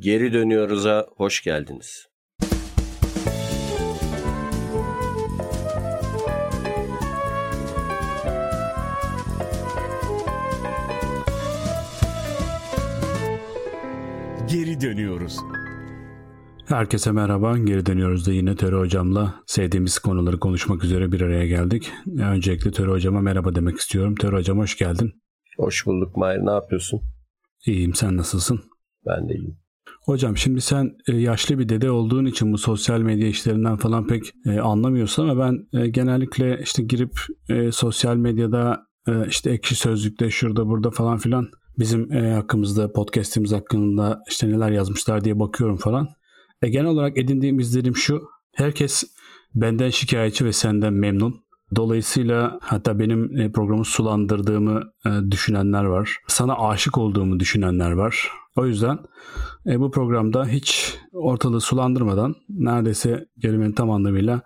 Geri dönüyoruz'a hoş geldiniz. Geri dönüyoruz. Herkese merhaba. Geri dönüyoruz da yine Töre Hocam'la sevdiğimiz konuları konuşmak üzere bir araya geldik. Öncelikle Töre Hocam'a merhaba demek istiyorum. Töre Hocam hoş geldin. Hoş bulduk Mahir. Ne yapıyorsun? İyiyim. Sen nasılsın? Ben de iyiyim. Hocam şimdi sen e, yaşlı bir dede olduğun için bu sosyal medya işlerinden falan pek e, anlamıyorsun ama ben e, genellikle işte girip sosyal medyada işte ekşi sözlükte şurada burada falan filan bizim hakkımızda podcast'imiz hakkında işte neler yazmışlar diye bakıyorum falan. E, genel olarak edindiğim izlenim şu. Herkes benden şikayetçi ve senden memnun. Dolayısıyla hatta benim programı sulandırdığımı düşünenler var. Sana aşık olduğumu düşünenler var. O yüzden e, bu programda hiç ortalığı sulandırmadan neredeyse kelimenin tam anlamıyla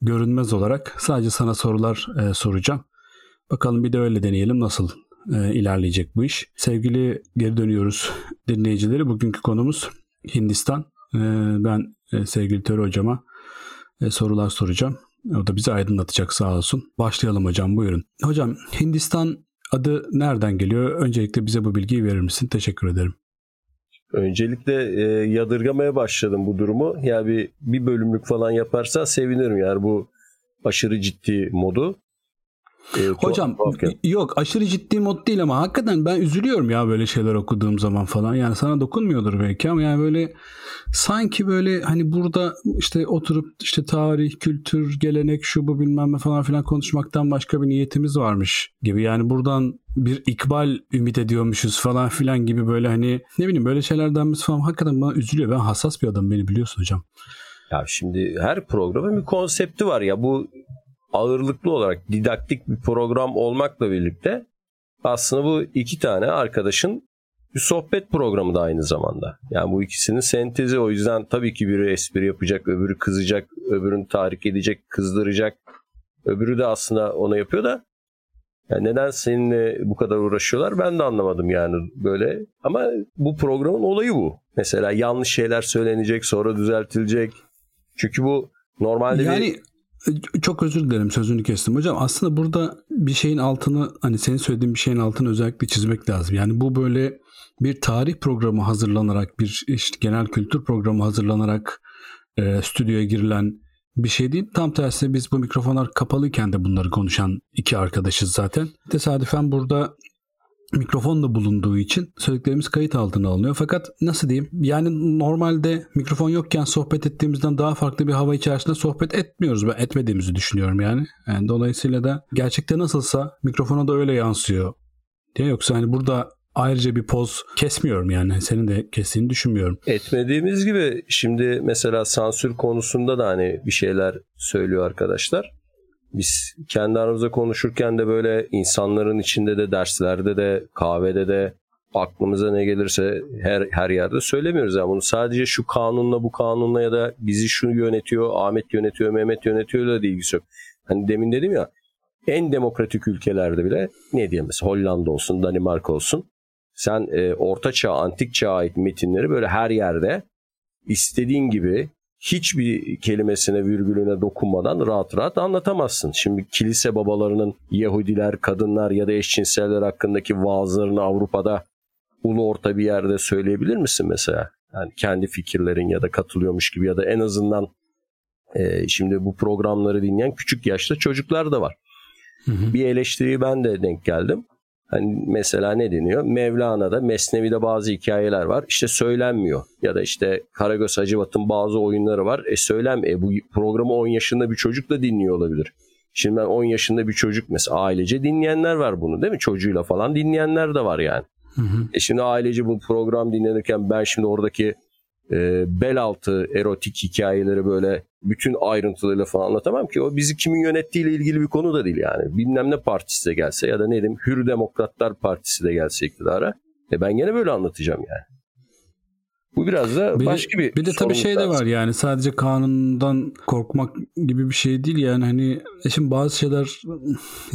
görünmez olarak sadece sana sorular e, soracağım. Bakalım bir de öyle deneyelim nasıl e, ilerleyecek bu iş. Sevgili geri dönüyoruz dinleyicileri. Bugünkü konumuz Hindistan. E, ben e, sevgili Töre hocama e, sorular soracağım. O da bizi aydınlatacak sağ olsun. Başlayalım hocam buyurun. Hocam Hindistan adı nereden geliyor? Öncelikle bize bu bilgiyi verir misin? Teşekkür ederim. Öncelikle e, yadırgamaya başladım bu durumu. Yani bir, bir bölümlük falan yaparsa sevinirim yani bu aşırı ciddi modu. E, Hocam yok aşırı ciddi mod değil ama hakikaten ben üzülüyorum ya böyle şeyler okuduğum zaman falan. Yani sana dokunmuyordur belki ama yani böyle sanki böyle hani burada işte oturup işte tarih, kültür, gelenek şu bu bilmem ne falan filan konuşmaktan başka bir niyetimiz varmış gibi. Yani buradan bir ikbal ümit ediyormuşuz falan filan gibi böyle hani ne bileyim böyle şeylerden biz falan hakikaten bana üzülüyor. Ben hassas bir adam beni biliyorsun hocam. Ya şimdi her programın bir konsepti var ya bu ağırlıklı olarak didaktik bir program olmakla birlikte aslında bu iki tane arkadaşın bir sohbet programı da aynı zamanda. Yani bu ikisinin sentezi o yüzden tabii ki biri espri yapacak, öbürü kızacak, öbürünü tahrik edecek, kızdıracak. Öbürü de aslında onu yapıyor da yani neden seninle bu kadar uğraşıyorlar ben de anlamadım yani böyle. Ama bu programın olayı bu. Mesela yanlış şeyler söylenecek sonra düzeltilecek. Çünkü bu normalde yani... bir çok özür dilerim sözünü kestim hocam. Aslında burada bir şeyin altını hani senin söylediğin bir şeyin altını özellikle çizmek lazım. Yani bu böyle bir tarih programı hazırlanarak bir işte genel kültür programı hazırlanarak e, stüdyoya girilen bir şey değil. Tam tersine biz bu mikrofonlar kapalıyken de bunları konuşan iki arkadaşız zaten. Tesadüfen burada mikrofon da bulunduğu için söylediklerimiz kayıt altına alınıyor. Fakat nasıl diyeyim? Yani normalde mikrofon yokken sohbet ettiğimizden daha farklı bir hava içerisinde sohbet etmiyoruz. Ben etmediğimizi düşünüyorum yani. yani dolayısıyla da gerçekte nasılsa mikrofona da öyle yansıyor. Diye yoksa hani burada ayrıca bir poz kesmiyorum yani. Senin de kestiğini düşünmüyorum. Etmediğimiz gibi şimdi mesela sansür konusunda da hani bir şeyler söylüyor arkadaşlar biz kendi aramızda konuşurken de böyle insanların içinde de derslerde de kahvede de aklımıza ne gelirse her her yerde söylemiyoruz. Yani bunu sadece şu kanunla bu kanunla ya da bizi şu yönetiyor, Ahmet yönetiyor, Mehmet yönetiyor da ilgisi yok. Hani demin dedim ya en demokratik ülkelerde bile ne diyeyim mesela Hollanda olsun, Danimarka olsun. Sen e, orta çağ, antik çağa ait metinleri böyle her yerde istediğin gibi hiçbir kelimesine virgülüne dokunmadan rahat rahat anlatamazsın. Şimdi kilise babalarının Yahudiler, kadınlar ya da eşcinseller hakkındaki vaazlarını Avrupa'da ulu orta bir yerde söyleyebilir misin mesela? Yani kendi fikirlerin ya da katılıyormuş gibi ya da en azından e, şimdi bu programları dinleyen küçük yaşta çocuklar da var. Hı hı. Bir eleştiriyi ben de denk geldim. Hani mesela ne deniyor? Mevlana'da, Mesnevi'de bazı hikayeler var. İşte söylenmiyor. Ya da işte Karagöz Hacivat'ın bazı oyunları var. E söylem, e bu programı 10 yaşında bir çocuk da dinliyor olabilir. Şimdi ben 10 yaşında bir çocuk mesela ailece dinleyenler var bunu değil mi? Çocuğuyla falan dinleyenler de var yani. Hı hı. E şimdi ailece bu program dinlenirken ben şimdi oradaki e, bel altı erotik hikayeleri böyle bütün ayrıntılarıyla falan anlatamam ki. O bizi kimin yönettiğiyle ilgili bir konu da değil yani. Bilmem ne partisi de gelse ya da ne diyeyim Hür Demokratlar Partisi de gelse iktidara. E ben gene böyle anlatacağım yani. Bu biraz da bir başka bir Bir de tabii şey de var yani sadece kanundan korkmak gibi bir şey değil yani hani e şimdi bazı şeyler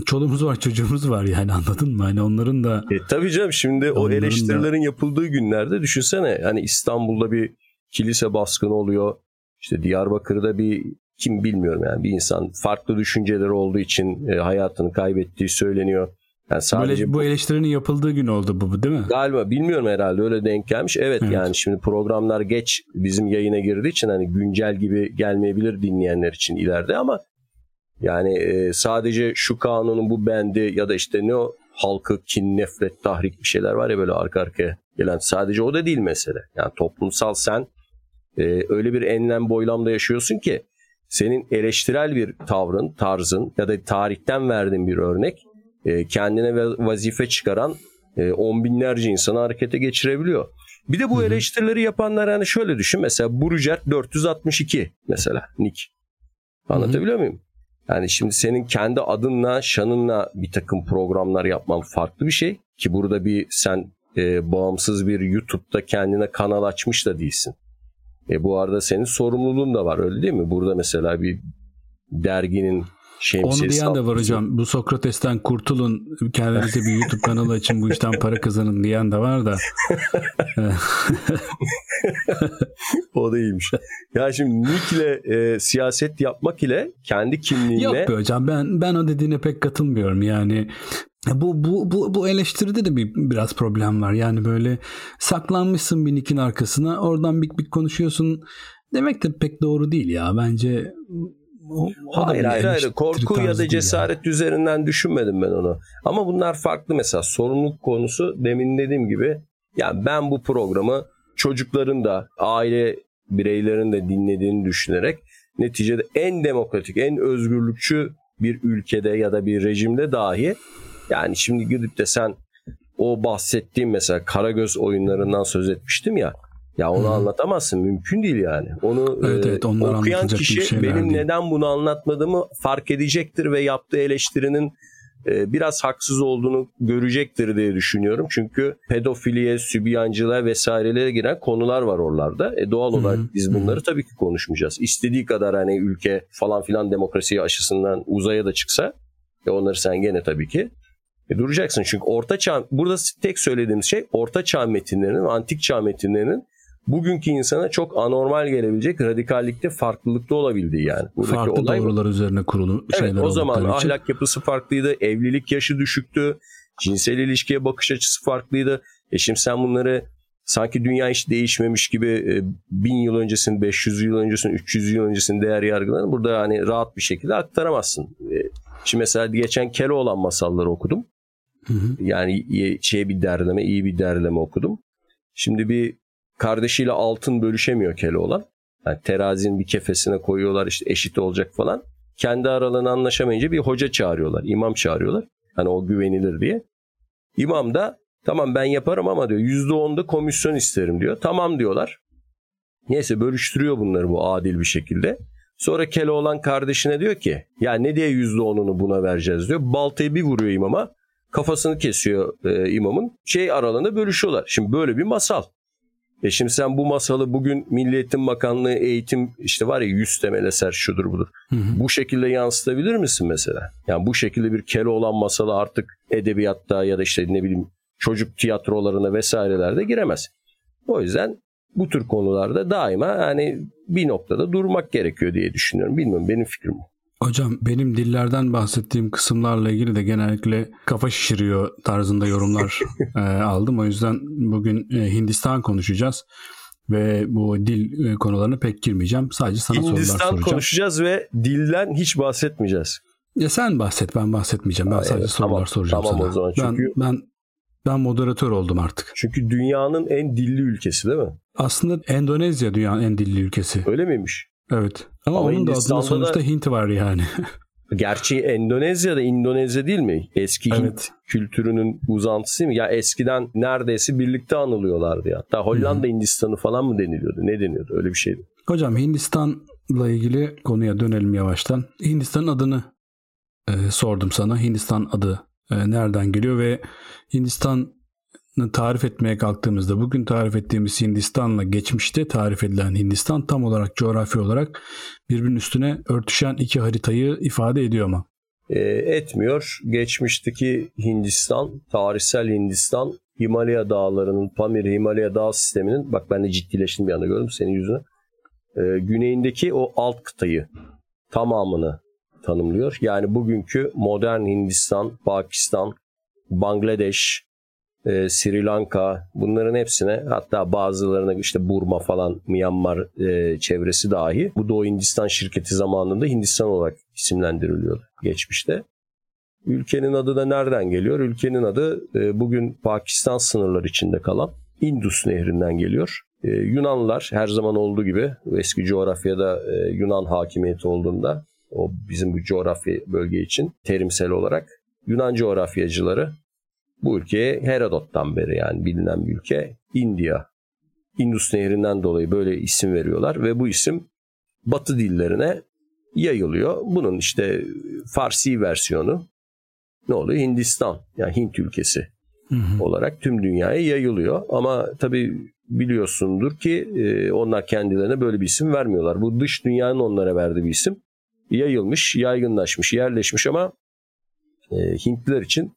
çoluğumuz var çocuğumuz var yani anladın mı? Hani onların da e, tabii canım şimdi o eleştirilerin da... yapıldığı günlerde düşünsene hani İstanbul'da bir kilise baskını oluyor. İşte Diyarbakır'da bir kim bilmiyorum yani bir insan farklı düşünceleri olduğu için e, hayatını kaybettiği söyleniyor. Yani sadece bu, bu eleştirinin yapıldığı gün oldu bu değil mi? Galiba bilmiyorum herhalde öyle denk gelmiş. Evet, evet yani şimdi programlar geç bizim yayına girdiği için hani güncel gibi gelmeyebilir dinleyenler için ileride ama yani e, sadece şu kanunun bu bendi ya da işte ne o halkı kin, nefret, tahrik bir şeyler var ya böyle arka arkaya gelen sadece o da değil mesele. Yani toplumsal sen e, öyle bir enlem boylamda yaşıyorsun ki senin eleştirel bir tavrın, tarzın ya da tarihten verdiğin bir örnek e, kendine vazife çıkaran e, on binlerce insanı harekete geçirebiliyor. Bir de bu eleştirileri yapanlar hani şöyle düşün. Mesela Bruger 462 mesela Nick. Anlatabiliyor muyum? Yani şimdi senin kendi adınla, şanınla bir takım programlar yapman farklı bir şey. Ki burada bir sen e, bağımsız bir YouTube'da kendine kanal açmış da değilsin. E, bu arada senin sorumluluğun da var öyle değil mi? Burada mesela bir derginin Şemsiyesi Onu diyen de var hocam. Bu Sokrates'ten kurtulun. Kendinize bir YouTube kanalı açın. Bu işten para kazanın diyen de var da. o da iyiymiş. Ya şimdi Nick ile e, siyaset yapmak ile kendi kimliğine... Yok be hocam ben ben o dediğine pek katılmıyorum. Yani bu bu bu bu eleştiride de bir biraz problem var. Yani böyle saklanmışsın bir Nick'in arkasına, oradan bir bir konuşuyorsun. Demek de pek doğru değil ya. Bence o, o hayır hayır hayır. Korku ya da cesaret yani. üzerinden düşünmedim ben onu. Ama bunlar farklı mesela sorumluluk konusu demin dediğim gibi yani ben bu programı çocukların da aile bireylerin de dinlediğini düşünerek neticede en demokratik, en özgürlükçü bir ülkede ya da bir rejimde dahi yani şimdi gidip de sen o bahsettiğim mesela Karagöz oyunlarından söz etmiştim ya ya onu hmm. anlatamazsın. Mümkün değil yani. Onu evet, evet, e, okuyan kişi benim değil. neden bunu anlatmadığımı fark edecektir ve yaptığı eleştirinin e, biraz haksız olduğunu görecektir diye düşünüyorum. Çünkü pedofiliye, sübyancılığa vesairelere giren konular var oralarda. E doğal olarak hmm. biz bunları hmm. tabii ki konuşmayacağız. İstediği kadar hani ülke falan filan demokrasi aşısından uzaya da çıksa e onları sen gene tabii ki e duracaksın. Çünkü orta çağ burada tek söylediğimiz şey orta çağ metinlerinin, antik çağ metinlerinin bugünkü insana çok anormal gelebilecek radikallikte farklılıkta olabildiği yani. Buradaki Farklı olay doğrular bu. üzerine kurulu evet, şeyler O zaman için. ahlak yapısı farklıydı, evlilik yaşı düşüktü, cinsel ilişkiye bakış açısı farklıydı. E şimdi sen bunları sanki dünya hiç değişmemiş gibi e, bin yıl öncesinin, 500 yıl öncesinin, 300 yıl öncesinin değer yargılarını burada hani rahat bir şekilde aktaramazsın. E, şimdi mesela geçen Keloğlan masalları okudum. Yani şey bir derleme, iyi bir derleme okudum. Şimdi bir kardeşiyle altın bölüşemiyor Keloğlan. Yani terazinin bir kefesine koyuyorlar işte eşit olacak falan. Kendi aralarını anlaşamayınca bir hoca çağırıyorlar, imam çağırıyorlar. Hani o güvenilir diye. İmam da tamam ben yaparım ama diyor %10'da komisyon isterim diyor. Tamam diyorlar. Neyse bölüştürüyor bunları bu adil bir şekilde. Sonra Keloğlan kardeşine diyor ki ya ne diye %10'unu buna vereceğiz diyor. Baltayı bir vuruyor imama. Kafasını kesiyor e, imamın. Şey aralığında bölüşüyorlar. Şimdi böyle bir masal. E şimdi sen bu masalı bugün Milli Eğitim Bakanlığı eğitim işte var ya yüz temel eser şudur budur. Hı hı. Bu şekilde yansıtabilir misin mesela? Yani bu şekilde bir kele olan masalı artık edebiyatta ya da işte ne bileyim çocuk tiyatrolarına vesairelerde giremez. O yüzden bu tür konularda daima yani bir noktada durmak gerekiyor diye düşünüyorum. Bilmiyorum benim fikrim bu. Hocam benim dillerden bahsettiğim kısımlarla ilgili de genellikle kafa şişiriyor tarzında yorumlar e, aldım. O yüzden bugün e, Hindistan konuşacağız ve bu dil e, konularına pek girmeyeceğim. Sadece sana Hindistan sorular soracağım. Hindistan konuşacağız ve dilden hiç bahsetmeyeceğiz. Ya sen bahset ben bahsetmeyeceğim. Ben Aa, sadece evet, sorular tamam, soracağım tamam sana. O zaman. Çünkü... Ben, ben ben moderatör oldum artık. Çünkü dünyanın en dilli ülkesi değil mi? Aslında Endonezya dünyanın en dilli ülkesi. Öyle miymiş? Evet. Ama, Ama onun da adında sonuçta da... Hint var yani. Gerçi Endonezya'da Endonezya değil mi? Eski evet. Hint kültürünün uzantısı mı? Ya eskiden neredeyse birlikte anılıyorlardı ya. Hatta Hollanda Hindistan'ı falan mı deniliyordu? Ne deniyordu? Öyle bir şeydi. Hocam Hindistan'la ilgili konuya dönelim yavaştan. Hindistan'ın adını e, sordum sana. Hindistan adı e, nereden geliyor ve Hindistan tarif etmeye kalktığımızda bugün tarif ettiğimiz Hindistan'la geçmişte tarif edilen Hindistan tam olarak coğrafi olarak birbirinin üstüne örtüşen iki haritayı ifade ediyor mu? E, etmiyor. Geçmişteki Hindistan, tarihsel Hindistan, Himalaya dağlarının, Pamir Himalaya dağ sisteminin, bak ben de ciddileştim bir anda gördüm senin yüzüne. E, güneyindeki o alt kıtayı tamamını tanımlıyor. Yani bugünkü modern Hindistan, Pakistan, Bangladeş, e, Sri Lanka bunların hepsine hatta bazılarına işte Burma falan Myanmar e, çevresi dahi bu Doğu Hindistan şirketi zamanında Hindistan olarak isimlendiriliyor geçmişte. Ülkenin adı da nereden geliyor? Ülkenin adı e, bugün Pakistan sınırları içinde kalan Indus Nehri'nden geliyor. E, Yunanlılar her zaman olduğu gibi eski coğrafyada e, Yunan hakimiyeti olduğunda o bizim bu coğrafya bölge için terimsel olarak Yunan coğrafyacıları bu ülkeye Herodot'tan beri yani bilinen bir ülke India. Indus Nehri'nden dolayı böyle isim veriyorlar ve bu isim Batı dillerine yayılıyor. Bunun işte Farsi versiyonu ne oluyor? Hindistan yani Hint ülkesi hı hı. olarak tüm dünyaya yayılıyor. Ama tabii biliyorsundur ki e, onlar kendilerine böyle bir isim vermiyorlar. Bu dış dünyanın onlara verdiği bir isim. Yayılmış, yaygınlaşmış, yerleşmiş ama e, Hintliler için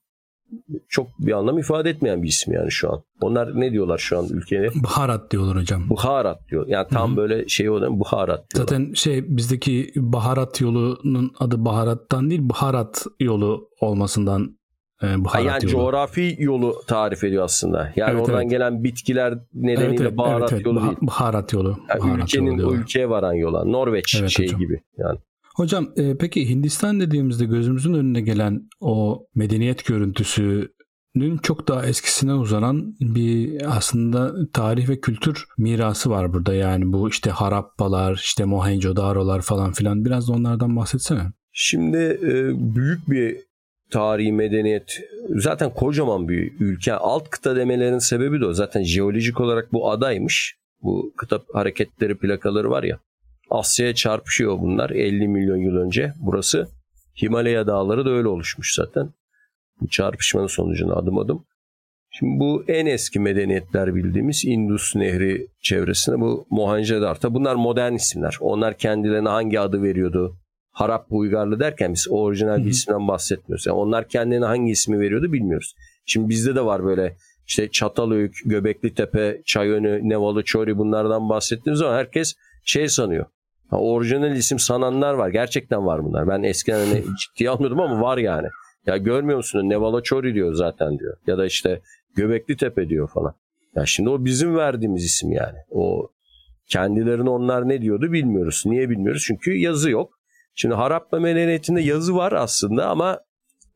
çok bir anlam ifade etmeyen bir isim yani şu an. Onlar ne diyorlar şu an ülkeye? Baharat diyorlar hocam. Buharat diyor. Yani tam Hı-hı. böyle şey olan Buharat diyorlar. Zaten şey bizdeki baharat yolunun adı baharattan değil baharat yolu olmasından e, baharat yani yolu. coğrafi yolu tarif ediyor aslında. Yani evet, oradan evet. gelen bitkiler nedeniyle evet, evet, baharat evet, evet. yolu değil. Baharat yolu. Yani baharat ülkenin yolu o ülkeye varan yola. Norveç evet, şey hocam. gibi yani. Hocam e, peki Hindistan dediğimizde gözümüzün önüne gelen o medeniyet görüntüsünün çok daha eskisine uzanan bir aslında tarih ve kültür mirası var burada. Yani bu işte Harappalar, işte Mohenjo-Daro'lar falan filan. Biraz da onlardan bahsetsene. Şimdi e, büyük bir tarihi medeniyet zaten kocaman bir ülke. Alt kıta demelerin sebebi de o. Zaten jeolojik olarak bu adaymış. Bu kıta hareketleri plakaları var ya. Asya'ya çarpışıyor bunlar 50 milyon yıl önce. Burası Himalaya dağları da öyle oluşmuş zaten. Bu çarpışmanın sonucunda adım adım. Şimdi bu en eski medeniyetler bildiğimiz Indus Nehri çevresinde bu Mohenjo-Daro. Bunlar modern isimler. Onlar kendilerine hangi adı veriyordu? Harap Uygarlı derken biz orijinal bir isimden bahsetmiyoruz. Yani onlar kendilerine hangi ismi veriyordu bilmiyoruz. Şimdi bizde de var böyle işte Çatalhöyük, Göbekli Tepe, Çayönü, Nevalı Çori bunlardan bahsettiğimiz zaman herkes şey sanıyor. Ha, orijinal isim sananlar var. Gerçekten var bunlar. Ben eskiden hani ciddiye almıyordum ama var yani. Ya görmüyor musun? Nevala Çori diyor zaten diyor. Ya da işte Göbekli Tepe diyor falan. Ya şimdi o bizim verdiğimiz isim yani. O kendilerini onlar ne diyordu bilmiyoruz. Niye bilmiyoruz? Çünkü yazı yok. Şimdi Harappa medeniyetinde yazı var aslında ama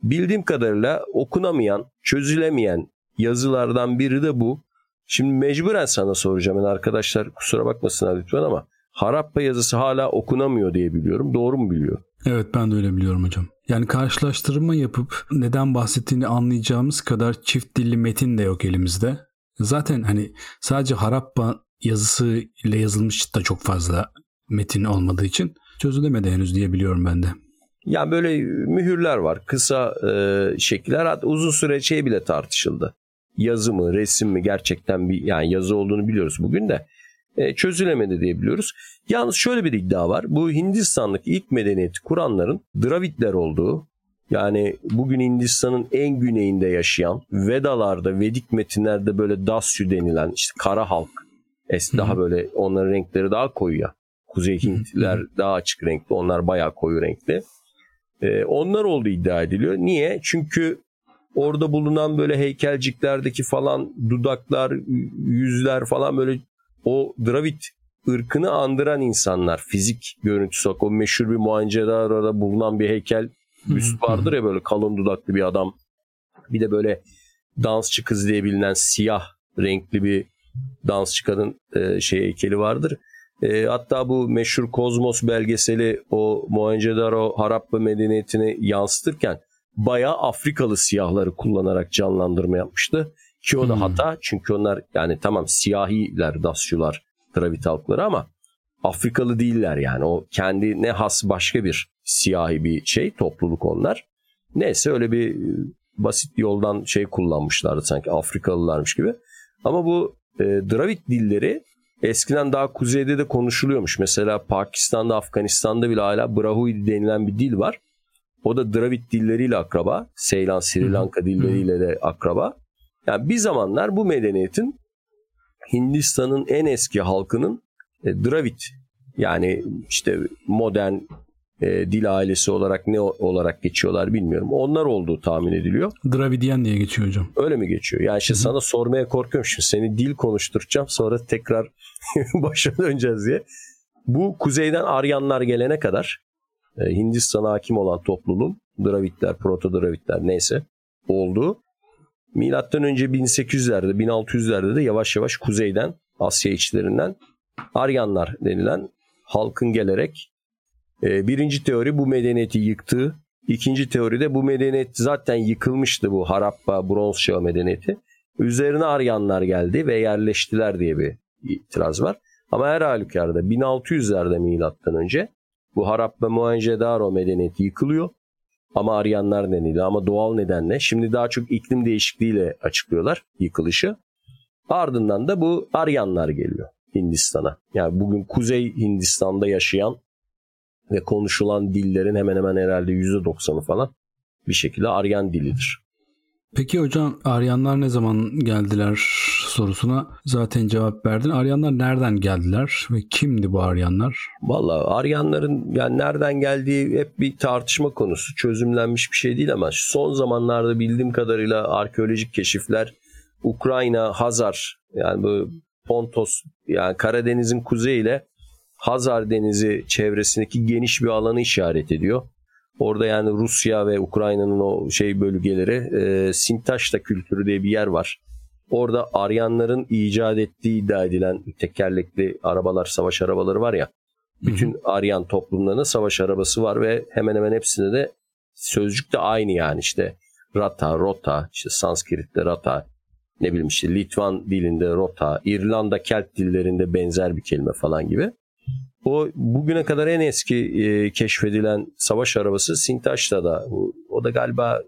bildiğim kadarıyla okunamayan, çözülemeyen yazılardan biri de bu. Şimdi mecburen sana soracağım. Yani arkadaşlar kusura bakmasınlar lütfen ama Harappa yazısı hala okunamıyor diye biliyorum. Doğru mu biliyor? Evet ben de öyle biliyorum hocam. Yani karşılaştırma yapıp neden bahsettiğini anlayacağımız kadar çift dilli metin de yok elimizde. Zaten hani sadece Harappa yazısı ile yazılmış da çok fazla metin olmadığı için çözülemedi henüz diye biliyorum ben de. Yani böyle mühürler var. Kısa e, şekiller. Hatta uzun süre şey bile tartışıldı. Yazı mı, resim mi gerçekten bir yani yazı olduğunu biliyoruz bugün de. E, çözülemedi diye biliyoruz. Yalnız şöyle bir iddia var. Bu Hindistan'daki ilk medeniyeti kuranların Dravidler olduğu yani bugün Hindistan'ın en güneyinde yaşayan Vedalarda, Vedik metinlerde böyle Dasyu denilen işte kara halk. Es daha böyle onların renkleri daha koyu ya. Kuzey Hintliler daha açık renkli. Onlar bayağı koyu renkli. Ee, onlar olduğu iddia ediliyor. Niye? Çünkü orada bulunan böyle heykelciklerdeki falan dudaklar, yüzler falan böyle o Dravid ırkını andıran insanlar. Fizik görüntüsü o meşhur bir Mohenjo-Daro'da bulunan bir heykel üst vardır ya böyle kalın dudaklı bir adam. Bir de böyle dansçı kız diye bilinen siyah renkli bir dansçı kadın e, şey heykeli vardır. E, hatta bu meşhur Kozmos belgeseli o Mohenjo-Daro Harappa medeniyetini yansıtırken bayağı Afrikalı siyahları kullanarak canlandırma yapmıştı. Ki o da hmm. hata çünkü onlar yani tamam siyahiler, Dasyular, Dravit halkları ama Afrikalı değiller yani. O kendi ne has başka bir siyahi bir şey topluluk onlar. Neyse öyle bir basit yoldan şey kullanmışlardı sanki Afrikalılarmış gibi. Ama bu e, Dravid dilleri eskiden daha kuzeyde de konuşuluyormuş. Mesela Pakistan'da, Afganistan'da bile hala Brahui denilen bir dil var. O da Dravid dilleriyle akraba. Seylan, Sri Lanka dilleriyle de akraba. Yani bir zamanlar bu medeniyetin Hindistan'ın en eski halkının e, Dravid yani işte modern e, dil ailesi olarak ne olarak geçiyorlar bilmiyorum. Onlar olduğu tahmin ediliyor. Dravidian diye geçiyor hocam. Öyle mi geçiyor? Yani işte Hı-hı. sana sormaya korkuyorum şimdi. Seni dil konuşturacağım sonra tekrar başa döneceğiz diye. Bu kuzeyden Aryanlar gelene kadar e, Hindistan'a hakim olan topluluğun Dravidler, Proto-Dravidler neyse oldu. Milattan önce 1800'lerde, 1600'lerde de yavaş yavaş kuzeyden, Asya içlerinden Aryanlar denilen halkın gelerek e, birinci teori bu medeniyeti yıktı. İkinci teoride bu medeniyet zaten yıkılmıştı bu Harappa, Bronz Çağı medeniyeti. Üzerine Aryanlar geldi ve yerleştiler diye bir itiraz var. Ama her halükarda 1600'lerde milattan önce bu Harappa Mohenjo-Daro medeniyeti yıkılıyor. Ama Aryanlar denildi ama doğal nedenle. Şimdi daha çok iklim değişikliğiyle açıklıyorlar yıkılışı. Ardından da bu Aryanlar geliyor Hindistan'a. Yani bugün Kuzey Hindistan'da yaşayan ve konuşulan dillerin hemen hemen herhalde %90'ı falan bir şekilde Aryan dilidir. Peki hocam Aryanlar ne zaman geldiler sorusuna zaten cevap verdin. Aryanlar nereden geldiler ve kimdi bu Aryanlar? Valla Aryanların yani nereden geldiği hep bir tartışma konusu. Çözümlenmiş bir şey değil ama son zamanlarda bildiğim kadarıyla arkeolojik keşifler Ukrayna, Hazar yani bu Pontos yani Karadeniz'in kuzeyiyle Hazar Denizi çevresindeki geniş bir alanı işaret ediyor. Orada yani Rusya ve Ukrayna'nın o şey bölgeleri e, Sintaşta kültürü diye bir yer var. Orada Aryanların icat ettiği iddia edilen tekerlekli arabalar, savaş arabaları var ya. Bütün Aryan toplumlarında savaş arabası var ve hemen hemen hepsinde de sözcük de aynı yani işte rata, rota, işte Sanskrit'te rata, ne bileyim işte Litvan dilinde rota, İrlanda Kelt dillerinde benzer bir kelime falan gibi. O bugüne kadar en eski e, keşfedilen savaş arabası Sintaş'ta O, o da galiba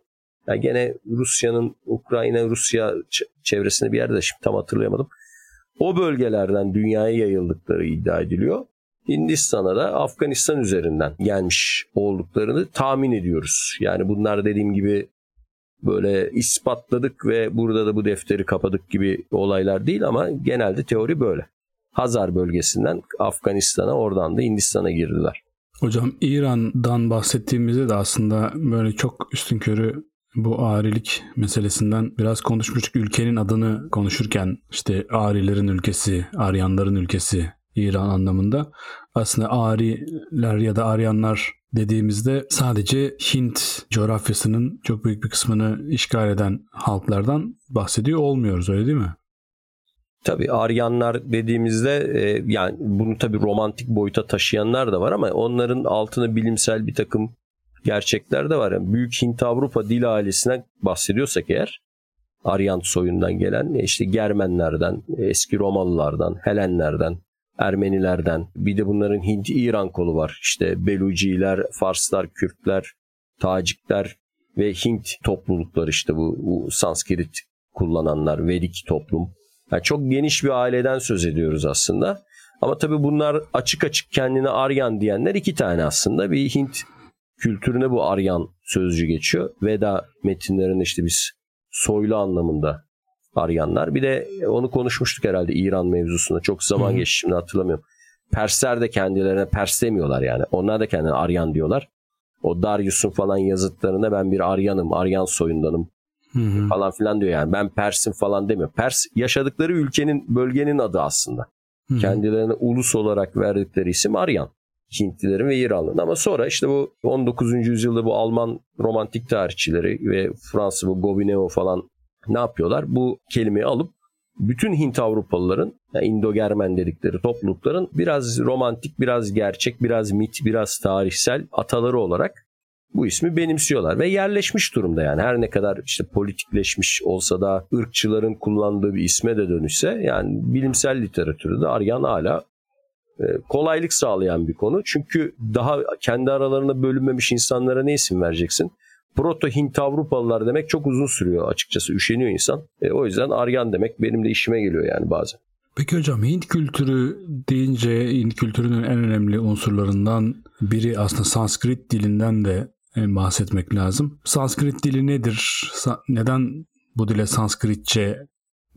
yani gene Rusya'nın Ukrayna Rusya çevresinde bir yerde şimdi tam hatırlayamadım. O bölgelerden dünyaya yayıldıkları iddia ediliyor. Hindistan'a da Afganistan üzerinden gelmiş olduklarını tahmin ediyoruz. Yani bunlar dediğim gibi böyle ispatladık ve burada da bu defteri kapadık gibi olaylar değil ama genelde teori böyle. Hazar bölgesinden Afganistan'a oradan da Hindistan'a girdiler. Hocam İran'dan bahsettiğimizde de aslında böyle çok üstün körü bu arilik meselesinden biraz konuşmuştuk. Ülkenin adını konuşurken işte Arilerin ülkesi, Aryanların ülkesi İran anlamında. Aslında Ariler ya da Aryanlar dediğimizde sadece Hint coğrafyasının çok büyük bir kısmını işgal eden halklardan bahsediyor olmuyoruz öyle değil mi? Tabii Aryanlar dediğimizde e, yani bunu tabii romantik boyuta taşıyanlar da var ama onların altına bilimsel bir takım gerçekler de var. Yani Büyük Hint-Avrupa dil ailesinden bahsediyorsak eğer Aryan soyundan gelen işte Germenlerden, eski Romalılardan, Helenlerden, Ermenilerden bir de bunların Hint-İran kolu var. İşte Beluciler, Farslar, Kürtler, Tacikler ve Hint toplulukları işte bu, bu Sanskrit kullananlar, Vedik toplum. Yani çok geniş bir aileden söz ediyoruz aslında. Ama tabii bunlar açık açık kendine Aryan diyenler iki tane aslında. Bir Hint kültürüne bu Aryan sözcü geçiyor. Veda metinlerinde işte biz soylu anlamında Aryanlar. Bir de onu konuşmuştuk herhalde İran mevzusunda. Çok zaman Hı. geçti şimdi hatırlamıyorum. Persler de kendilerine Pers demiyorlar yani. Onlar da kendine Aryan diyorlar. O Darius'un falan yazıtlarında ben bir Aryanım, Aryan soyundanım Hı-hı. falan filan diyor yani. Ben Pers'im falan demiyor. Pers yaşadıkları ülkenin, bölgenin adı aslında. Hı-hı. Kendilerine ulus olarak verdikleri isim Aryan. Hintlilerin ve İranlıların. Ama sonra işte bu 19. yüzyılda bu Alman romantik tarihçileri ve Fransız bu Gobineau falan ne yapıyorlar? Bu kelimeyi alıp bütün Hint Avrupalıların yani Indo-Germen dedikleri toplulukların biraz romantik, biraz gerçek, biraz mit, biraz tarihsel ataları olarak bu ismi benimsiyorlar ve yerleşmiş durumda yani her ne kadar işte politikleşmiş olsa da ırkçıların kullandığı bir isme de dönüşse yani bilimsel literatürde Aryan hala kolaylık sağlayan bir konu. Çünkü daha kendi aralarında bölünmemiş insanlara ne isim vereceksin? proto Hint Avrupalılar demek çok uzun sürüyor açıkçası. Üşeniyor insan. E, o yüzden Aryan demek benim de işime geliyor yani bazen. Peki hocam Hint kültürü deyince Hint kültürünün en önemli unsurlarından biri aslında Sanskrit dilinden de e, bahsetmek lazım. Sanskrit dili nedir? Neden bu dile Sanskritçe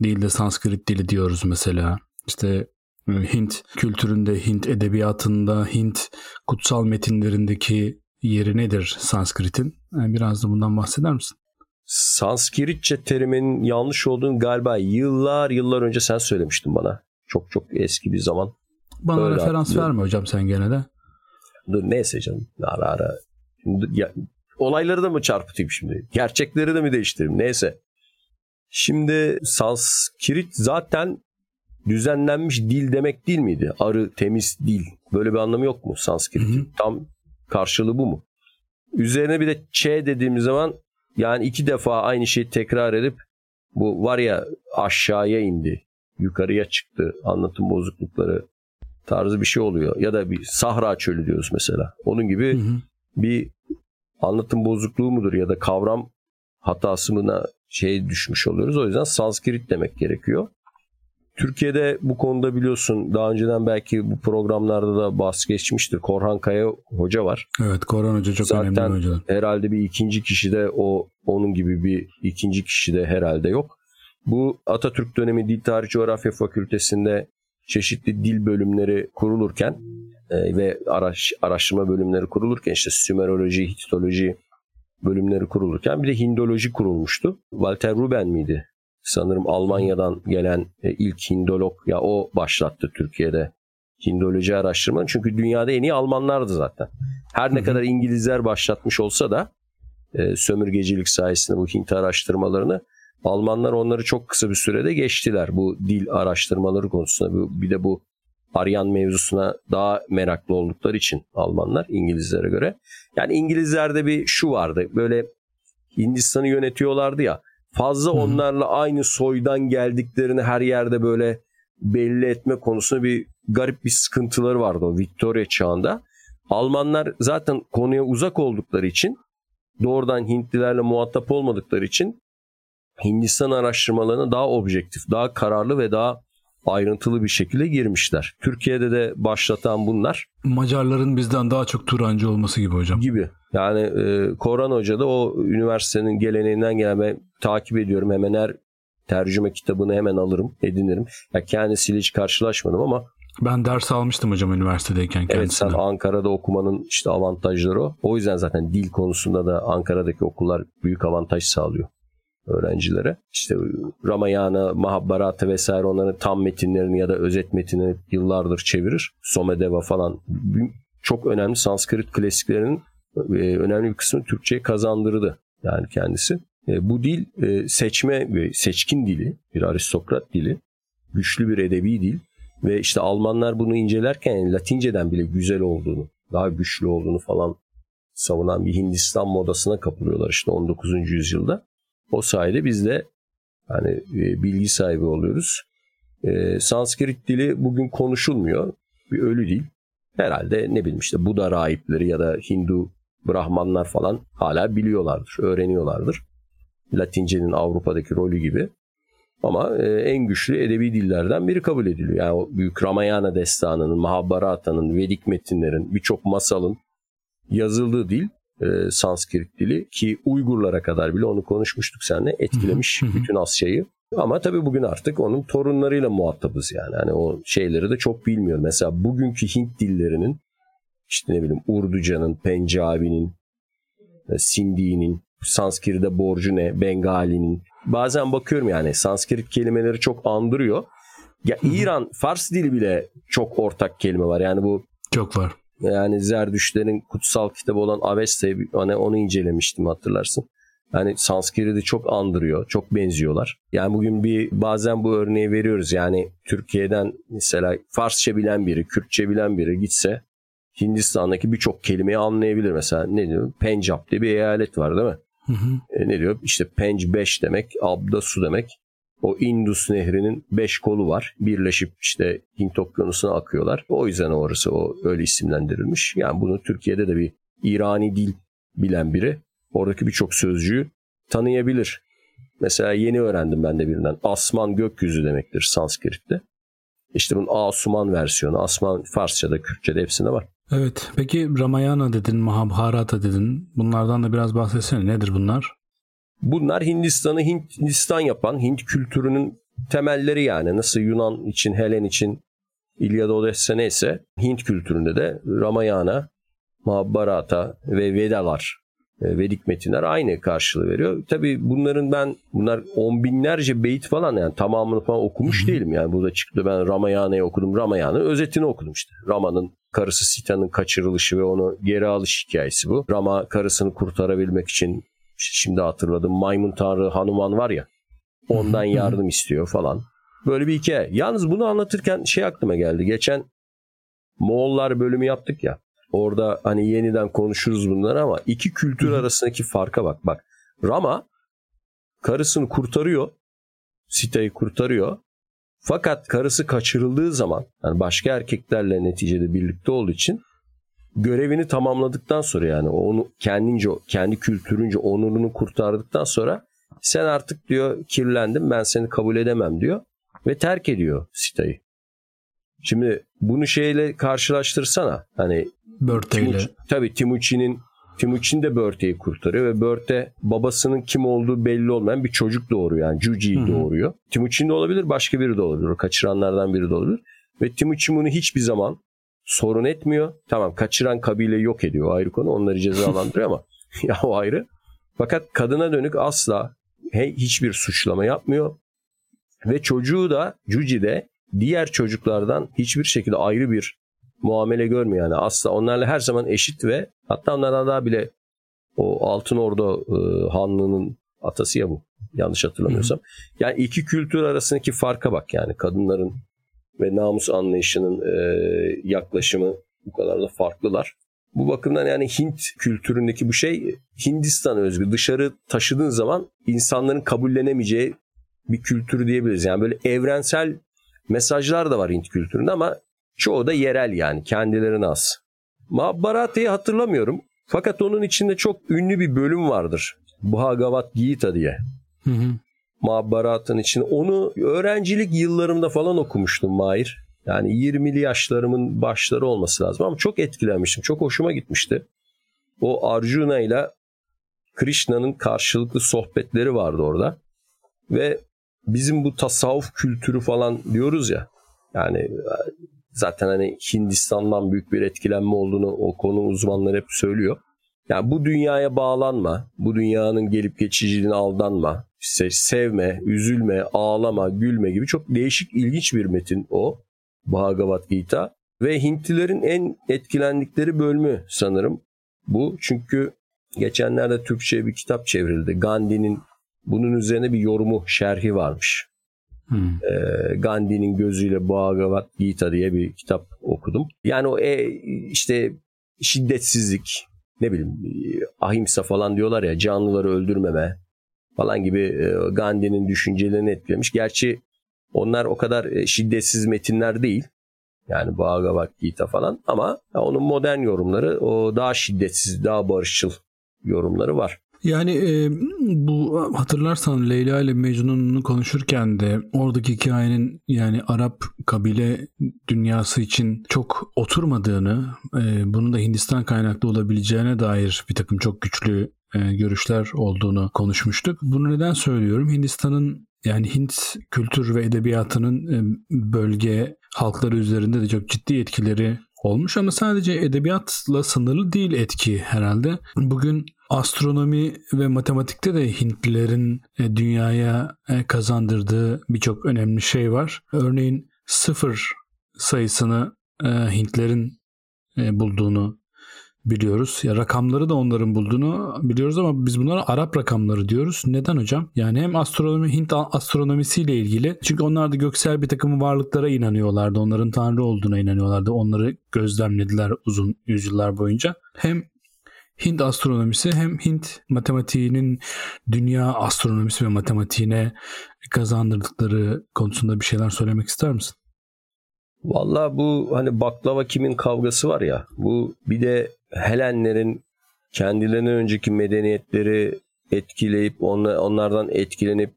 değil de Sanskrit dili diyoruz mesela? İşte Hint kültüründe, Hint edebiyatında, Hint kutsal metinlerindeki yeri nedir Sanskrit'in? Yani biraz da bundan bahseder misin? Sanskritçe terimin yanlış olduğunu galiba yıllar yıllar önce sen söylemiştin bana. Çok çok eski bir zaman. Bana Öyle referans verme hocam sen gene de. Dur neyse canım ara ara. Ya, olayları da mı çarpıtayım şimdi? Gerçekleri de mi değiştireyim? Neyse. Şimdi Sanskrit zaten düzenlenmiş dil demek değil miydi? Arı, temiz dil. Böyle bir anlamı yok mu Sanskrit'in? Tam karşılığı bu mu? Üzerine bir de Ç dediğimiz zaman yani iki defa aynı şeyi tekrar edip bu var ya aşağıya indi, yukarıya çıktı anlatım bozuklukları tarzı bir şey oluyor. Ya da bir Sahra çölü diyoruz mesela. Onun gibi hı hı. bir anlatım bozukluğu mudur ya da kavram hatası mı şey düşmüş oluyoruz. O yüzden Sanskrit demek gerekiyor. Türkiye'de bu konuda biliyorsun daha önceden belki bu programlarda da bahs geçmiştir. Korhan Kaya Hoca var. Evet Korhan Hoca çok Zaten önemli hoca. herhalde bir ikinci kişi de o onun gibi bir ikinci kişi de herhalde yok. Bu Atatürk dönemi Dil Tarih Coğrafya Fakültesi'nde çeşitli dil bölümleri kurulurken e, ve araş, araştırma bölümleri kurulurken işte Sümeroloji, Hititoloji bölümleri kurulurken bir de Hindoloji kurulmuştu. Walter Ruben miydi? Sanırım Almanya'dan gelen e, ilk Hindolog ya o başlattı Türkiye'de Hindoloji araştırmanı. Çünkü dünyada en iyi Almanlardı zaten. Her ne kadar İngilizler başlatmış olsa da e, sömürgecilik sayesinde bu Hint araştırmalarını Almanlar onları çok kısa bir sürede geçtiler bu dil araştırmaları konusunda. Bir de bu Aryan mevzusuna daha meraklı oldukları için Almanlar İngilizlere göre. Yani İngilizlerde bir şu vardı böyle Hindistan'ı yönetiyorlardı ya fazla onlarla aynı soydan geldiklerini her yerde böyle belli etme konusunda bir garip bir sıkıntıları vardı o Victoria çağında. Almanlar zaten konuya uzak oldukları için doğrudan Hintlilerle muhatap olmadıkları için Hindistan araştırmalarına daha objektif, daha kararlı ve daha ayrıntılı bir şekilde girmişler. Türkiye'de de başlatan bunlar. Macarların bizden daha çok Turancı olması gibi hocam. Gibi. Yani e, Koran Hoca da o üniversitenin geleneğinden gelen ben takip ediyorum hemen her tercüme kitabını hemen alırım, edinirim. Ya kendisiyle hiç karşılaşmadım ama ben ders almıştım hocam üniversitedeyken kendisinden. Evet sen Ankara'da okumanın işte avantajları o. O yüzden zaten dil konusunda da Ankara'daki okullar büyük avantaj sağlıyor öğrencilere. İşte Ramayana, Mahabharata vesaire onların tam metinlerini ya da özet metinlerini yıllardır çevirir. Somedeva falan çok önemli Sanskrit klasiklerinin önemli bir kısmı Türkçe'ye kazandırdı yani kendisi. E, bu dil e, seçme ve seçkin dili, bir aristokrat dili, güçlü bir edebi dil ve işte Almanlar bunu incelerken Latinceden bile güzel olduğunu, daha güçlü olduğunu falan savunan bir Hindistan modasına kapılıyorlar işte 19. yüzyılda. O sayede biz de yani e, bilgi sahibi oluyoruz. E, Sanskrit dili bugün konuşulmuyor. Bir ölü dil. Herhalde ne bileyim işte Buda rahipleri ya da Hindu Brahmanlar falan hala biliyorlardır, öğreniyorlardır. Latincenin Avrupa'daki rolü gibi. Ama e, en güçlü edebi dillerden biri kabul ediliyor. Yani o büyük Ramayana destanının, Mahabharata'nın, Vedik metinlerin, birçok masalın yazıldığı dil e, Sanskrit dili ki Uygurlara kadar bile onu konuşmuştuk seninle etkilemiş bütün Asya'yı. Ama tabii bugün artık onun torunlarıyla muhatabız yani. Hani o şeyleri de çok bilmiyor. Mesela bugünkü Hint dillerinin işte ne bileyim Urduca'nın, Pencabi'nin, e, Sindi'nin, Sanskrit'e borcu ne, Bengali'nin. Bazen bakıyorum yani Sanskrit kelimeleri çok andırıyor. Ya İran, Fars dili bile çok ortak kelime var. Yani bu çok var. Yani Zerdüştlerin kutsal kitabı olan Avesta'yı hani onu incelemiştim hatırlarsın. Yani Sanskrit'i çok andırıyor, çok benziyorlar. Yani bugün bir bazen bu örneği veriyoruz. Yani Türkiye'den mesela Farsça bilen biri, Kürtçe bilen biri gitse Hindistan'daki birçok kelimeyi anlayabilir. Mesela ne diyor? Pencap diye bir eyalet var değil mi? Hı hı. E, ne diyor? İşte Penc 5 demek, Abda su demek. O Indus nehrinin 5 kolu var. Birleşip işte Hint okyanusuna akıyorlar. O yüzden orası o öyle isimlendirilmiş. Yani bunu Türkiye'de de bir İrani dil bilen biri oradaki birçok sözcüğü tanıyabilir. Mesela yeni öğrendim ben de birinden. Asman gökyüzü demektir Sanskrit'te. İşte bunun Asuman versiyonu. Asman Farsça'da, Kürtçe'de hepsinde var. Evet. Peki Ramayana dedin, Mahabharata dedin. Bunlardan da biraz bahsetsene. Nedir bunlar? Bunlar Hindistan'ı Hindistan yapan, Hint kültürünün temelleri yani. Nasıl Yunan için, Helen için İlyada Odessa neyse Hint kültüründe de Ramayana, Mahabharata ve Vedalar Vedik metinler aynı karşılığı veriyor. Tabii bunların ben bunlar on binlerce beyit falan yani tamamını falan okumuş değilim. Yani burada çıktı ben Ramayana'yı okudum. Ramayana'nın özetini okudum işte. Rama'nın karısı Sita'nın kaçırılışı ve onu geri alış hikayesi bu. Rama karısını kurtarabilmek için şimdi hatırladım maymun tanrı Hanuman var ya ondan yardım istiyor falan. Böyle bir hikaye. Yalnız bunu anlatırken şey aklıma geldi. Geçen Moğollar bölümü yaptık ya. Orada hani yeniden konuşuruz bunları ama iki kültür arasındaki farka bak. Bak Rama karısını kurtarıyor. Sita'yı kurtarıyor. Fakat karısı kaçırıldığı zaman yani başka erkeklerle neticede birlikte olduğu için görevini tamamladıktan sonra yani onu kendince kendi kültürünce onurunu kurtardıktan sonra sen artık diyor kirlendim ben seni kabul edemem diyor ve terk ediyor Sita'yı. Şimdi bunu şeyle karşılaştırsana. Hani Börte ile. Tabii Timuçin'in Timuçin de Börte'yi kurtarıyor ve Börte babasının kim olduğu belli olmayan bir çocuk doğuruyor. Yani Cuci'yi doğuruyor. Timuçin de olabilir başka biri de olabilir. O kaçıranlardan biri de olabilir. Ve Timuçin bunu hiçbir zaman sorun etmiyor. Tamam kaçıran kabileyi yok ediyor o ayrı konu. Onları cezalandırıyor ama ya o ayrı. Fakat kadına dönük asla hiçbir suçlama yapmıyor. Ve çocuğu da Cuci de diğer çocuklardan hiçbir şekilde ayrı bir muamele görmüyor yani. Asla onlarla her zaman eşit ve hatta onlardan daha bile o Altın Ordu e, Hanlığı'nın atası ya bu. Yanlış hatırlamıyorsam. Hı. Yani iki kültür arasındaki farka bak yani kadınların ve namus anlayışının e, yaklaşımı bu kadar da farklılar. Bu bakımdan yani Hint kültüründeki bu şey Hindistan özgü. Dışarı taşıdığın zaman insanların kabullenemeyeceği bir kültür diyebiliriz. Yani böyle evrensel mesajlar da var Hint kültüründe ama çoğu da yerel yani kendilerine az. Mahabharata'yı hatırlamıyorum. Fakat onun içinde çok ünlü bir bölüm vardır. Bhagavad Gita diye. Hı hı. Mahabharata'nın içinde. Onu öğrencilik yıllarımda falan okumuştum Mahir. Yani 20'li yaşlarımın başları olması lazım ama çok etkilenmiştim. Çok hoşuma gitmişti. O Arjuna ile Krishna'nın karşılıklı sohbetleri vardı orada. Ve bizim bu tasavvuf kültürü falan diyoruz ya. Yani zaten hani Hindistan'dan büyük bir etkilenme olduğunu o konu uzmanları hep söylüyor. Yani bu dünyaya bağlanma, bu dünyanın gelip geçiciliğine aldanma, işte sevme, üzülme, ağlama, gülme gibi çok değişik, ilginç bir metin o Bhagavad Gita. Ve Hintlilerin en etkilendikleri bölümü sanırım bu. Çünkü geçenlerde Türkçe'ye bir kitap çevrildi. Gandhi'nin bunun üzerine bir yorumu, şerhi varmış. Hmm. E, Gandhi'nin gözüyle Bhagavad Gita diye bir kitap okudum. Yani o e, işte şiddetsizlik, ne bileyim ahimsa falan diyorlar ya canlıları öldürmeme falan gibi e, Gandhi'nin düşüncelerini etkilemiş. Gerçi onlar o kadar e, şiddetsiz metinler değil. Yani Bhagavad Gita falan ama onun modern yorumları o daha şiddetsiz, daha barışçıl yorumları var. Yani e, bu hatırlarsan Leyla ile Mecnun'u konuşurken de oradaki hikayenin yani Arap kabile dünyası için çok oturmadığını, e, bunun da Hindistan kaynaklı olabileceğine dair bir takım çok güçlü e, görüşler olduğunu konuşmuştuk. Bunu neden söylüyorum? Hindistan'ın yani Hint kültür ve edebiyatının e, bölge halkları üzerinde de çok ciddi etkileri olmuş ama sadece edebiyatla sınırlı değil etki herhalde. Bugün astronomi ve matematikte de Hintlilerin e, dünyaya e, kazandırdığı birçok önemli şey var. Örneğin sıfır sayısını e, Hintlerin bulduğunu biliyoruz. Ya rakamları da onların bulduğunu biliyoruz ama biz bunlara Arap rakamları diyoruz. Neden hocam? Yani hem astronomi Hint astronomisiyle ilgili. Çünkü onlar da göksel bir takım varlıklara inanıyorlardı. Onların tanrı olduğuna inanıyorlardı. Onları gözlemlediler uzun yüzyıllar boyunca. Hem Hint astronomisi hem Hint matematiğinin dünya astronomisi ve matematiğine kazandırdıkları konusunda bir şeyler söylemek ister misin? Valla bu hani baklava kimin kavgası var ya bu bir de Helenlerin kendilerinden önceki medeniyetleri etkileyip onlardan etkilenip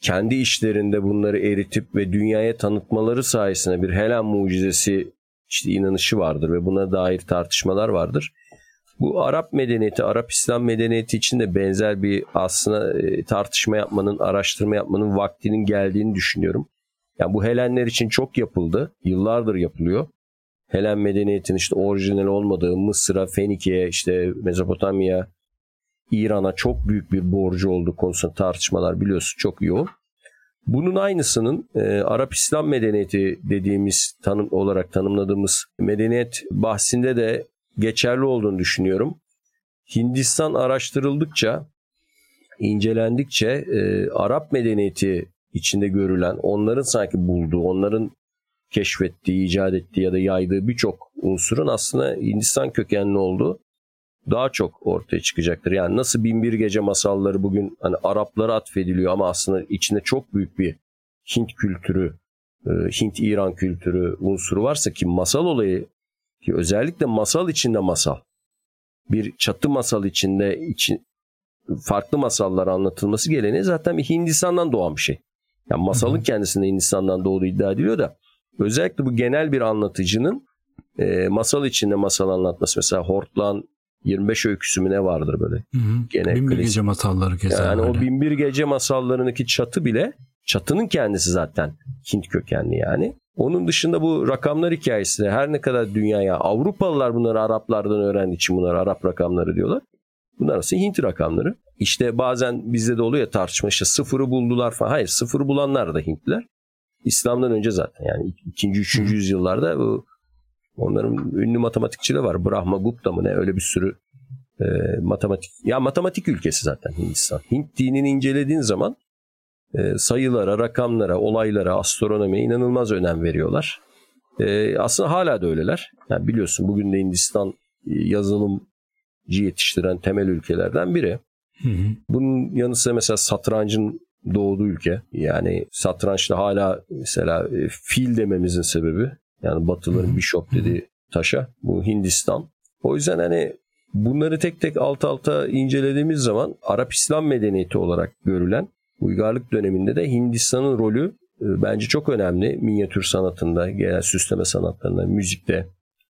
kendi işlerinde bunları eritip ve dünyaya tanıtmaları sayesinde bir Helen mucizesi işte inanışı vardır ve buna dair tartışmalar vardır. Bu Arap medeniyeti, Arap İslam medeniyeti için de benzer bir aslında e, tartışma yapmanın, araştırma yapmanın vaktinin geldiğini düşünüyorum. Yani bu Helenler için çok yapıldı. Yıllardır yapılıyor. Helen medeniyetinin işte orijinal olmadığı Mısır'a, Fenike'ye, işte Mezopotamya, İran'a çok büyük bir borcu olduğu konusunda tartışmalar biliyorsun çok yoğun. Bunun aynısının e, Arap İslam medeniyeti dediğimiz tanım olarak tanımladığımız medeniyet bahsinde de geçerli olduğunu düşünüyorum. Hindistan araştırıldıkça, incelendikçe e, Arap medeniyeti içinde görülen, onların sanki bulduğu, onların keşfettiği, icat ettiği ya da yaydığı birçok unsurun aslında Hindistan kökenli olduğu daha çok ortaya çıkacaktır. Yani nasıl Binbir Gece masalları bugün hani Araplara atfediliyor ama aslında içinde çok büyük bir Hint kültürü, e, Hint-İran kültürü unsuru varsa ki masal olayı ki özellikle masal içinde masal. Bir çatı masal içinde için farklı masallar anlatılması geleneği zaten bir Hindistan'dan doğan bir şey. Yani masalın kendisinde Hindistan'dan doğduğu iddia ediliyor da özellikle bu genel bir anlatıcının e, masal içinde masal anlatması. Mesela Hortlan 25 öyküsü mü ne vardır böyle? Hı hı. Gene Binbir Gece masalları keza. Yani öyle. o Binbir Gece masallarındaki çatı bile çatının kendisi zaten Hint kökenli yani. Onun dışında bu rakamlar hikayesi her ne kadar dünyaya Avrupalılar bunları Araplardan öğrendiği için bunlar Arap rakamları diyorlar. Bunlar aslında Hint rakamları. İşte bazen bizde de oluyor tartışma işte sıfırı buldular falan. Hayır sıfırı bulanlar da Hintliler. İslam'dan önce zaten yani ikinci, üçüncü yüzyıllarda bu onların ünlü matematikçileri var. Brahma Gupta mı ne öyle bir sürü e, matematik. Ya matematik ülkesi zaten Hindistan. Hint dinini incelediğin zaman sayılara, rakamlara, olaylara, astronomiye inanılmaz önem veriyorlar. E, aslında hala da öyleler. Yani biliyorsun bugün de Hindistan e, yazılımcı yetiştiren temel ülkelerden biri. Hı hı. Bunun yanı sıra mesela satrancın doğduğu ülke. Yani satrançta hala mesela e, fil dememizin sebebi yani Batılıların bishop dediği taşa bu Hindistan. O yüzden hani bunları tek tek alt alta incelediğimiz zaman Arap İslam medeniyeti olarak görülen uygarlık döneminde de Hindistan'ın rolü e, bence çok önemli. Minyatür sanatında, genel süsleme sanatlarında, müzikte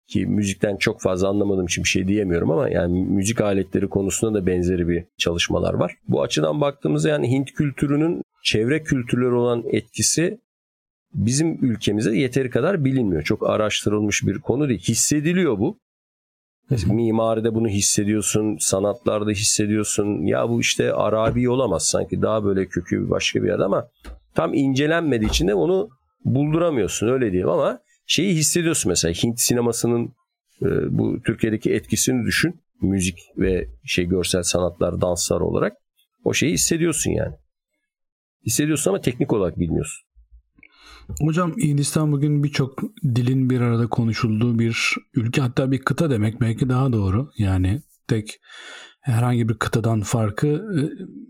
ki müzikten çok fazla anlamadığım için bir şey diyemiyorum ama yani müzik aletleri konusunda da benzeri bir çalışmalar var. Bu açıdan baktığımızda yani Hint kültürünün çevre kültürleri olan etkisi bizim ülkemize yeteri kadar bilinmiyor. Çok araştırılmış bir konu değil. Hissediliyor bu. Mimaride bunu hissediyorsun, sanatlarda hissediyorsun. Ya bu işte Arabi olamaz sanki daha böyle kökü başka bir yerde ama tam incelenmediği için de onu bulduramıyorsun öyle diyeyim ama şeyi hissediyorsun mesela Hint sinemasının e, bu Türkiye'deki etkisini düşün. Müzik ve şey görsel sanatlar, danslar olarak o şeyi hissediyorsun yani. Hissediyorsun ama teknik olarak bilmiyorsun. Hocam Hindistan bugün birçok dilin bir arada konuşulduğu bir ülke hatta bir kıta demek belki daha doğru. Yani tek herhangi bir kıtadan farkı e,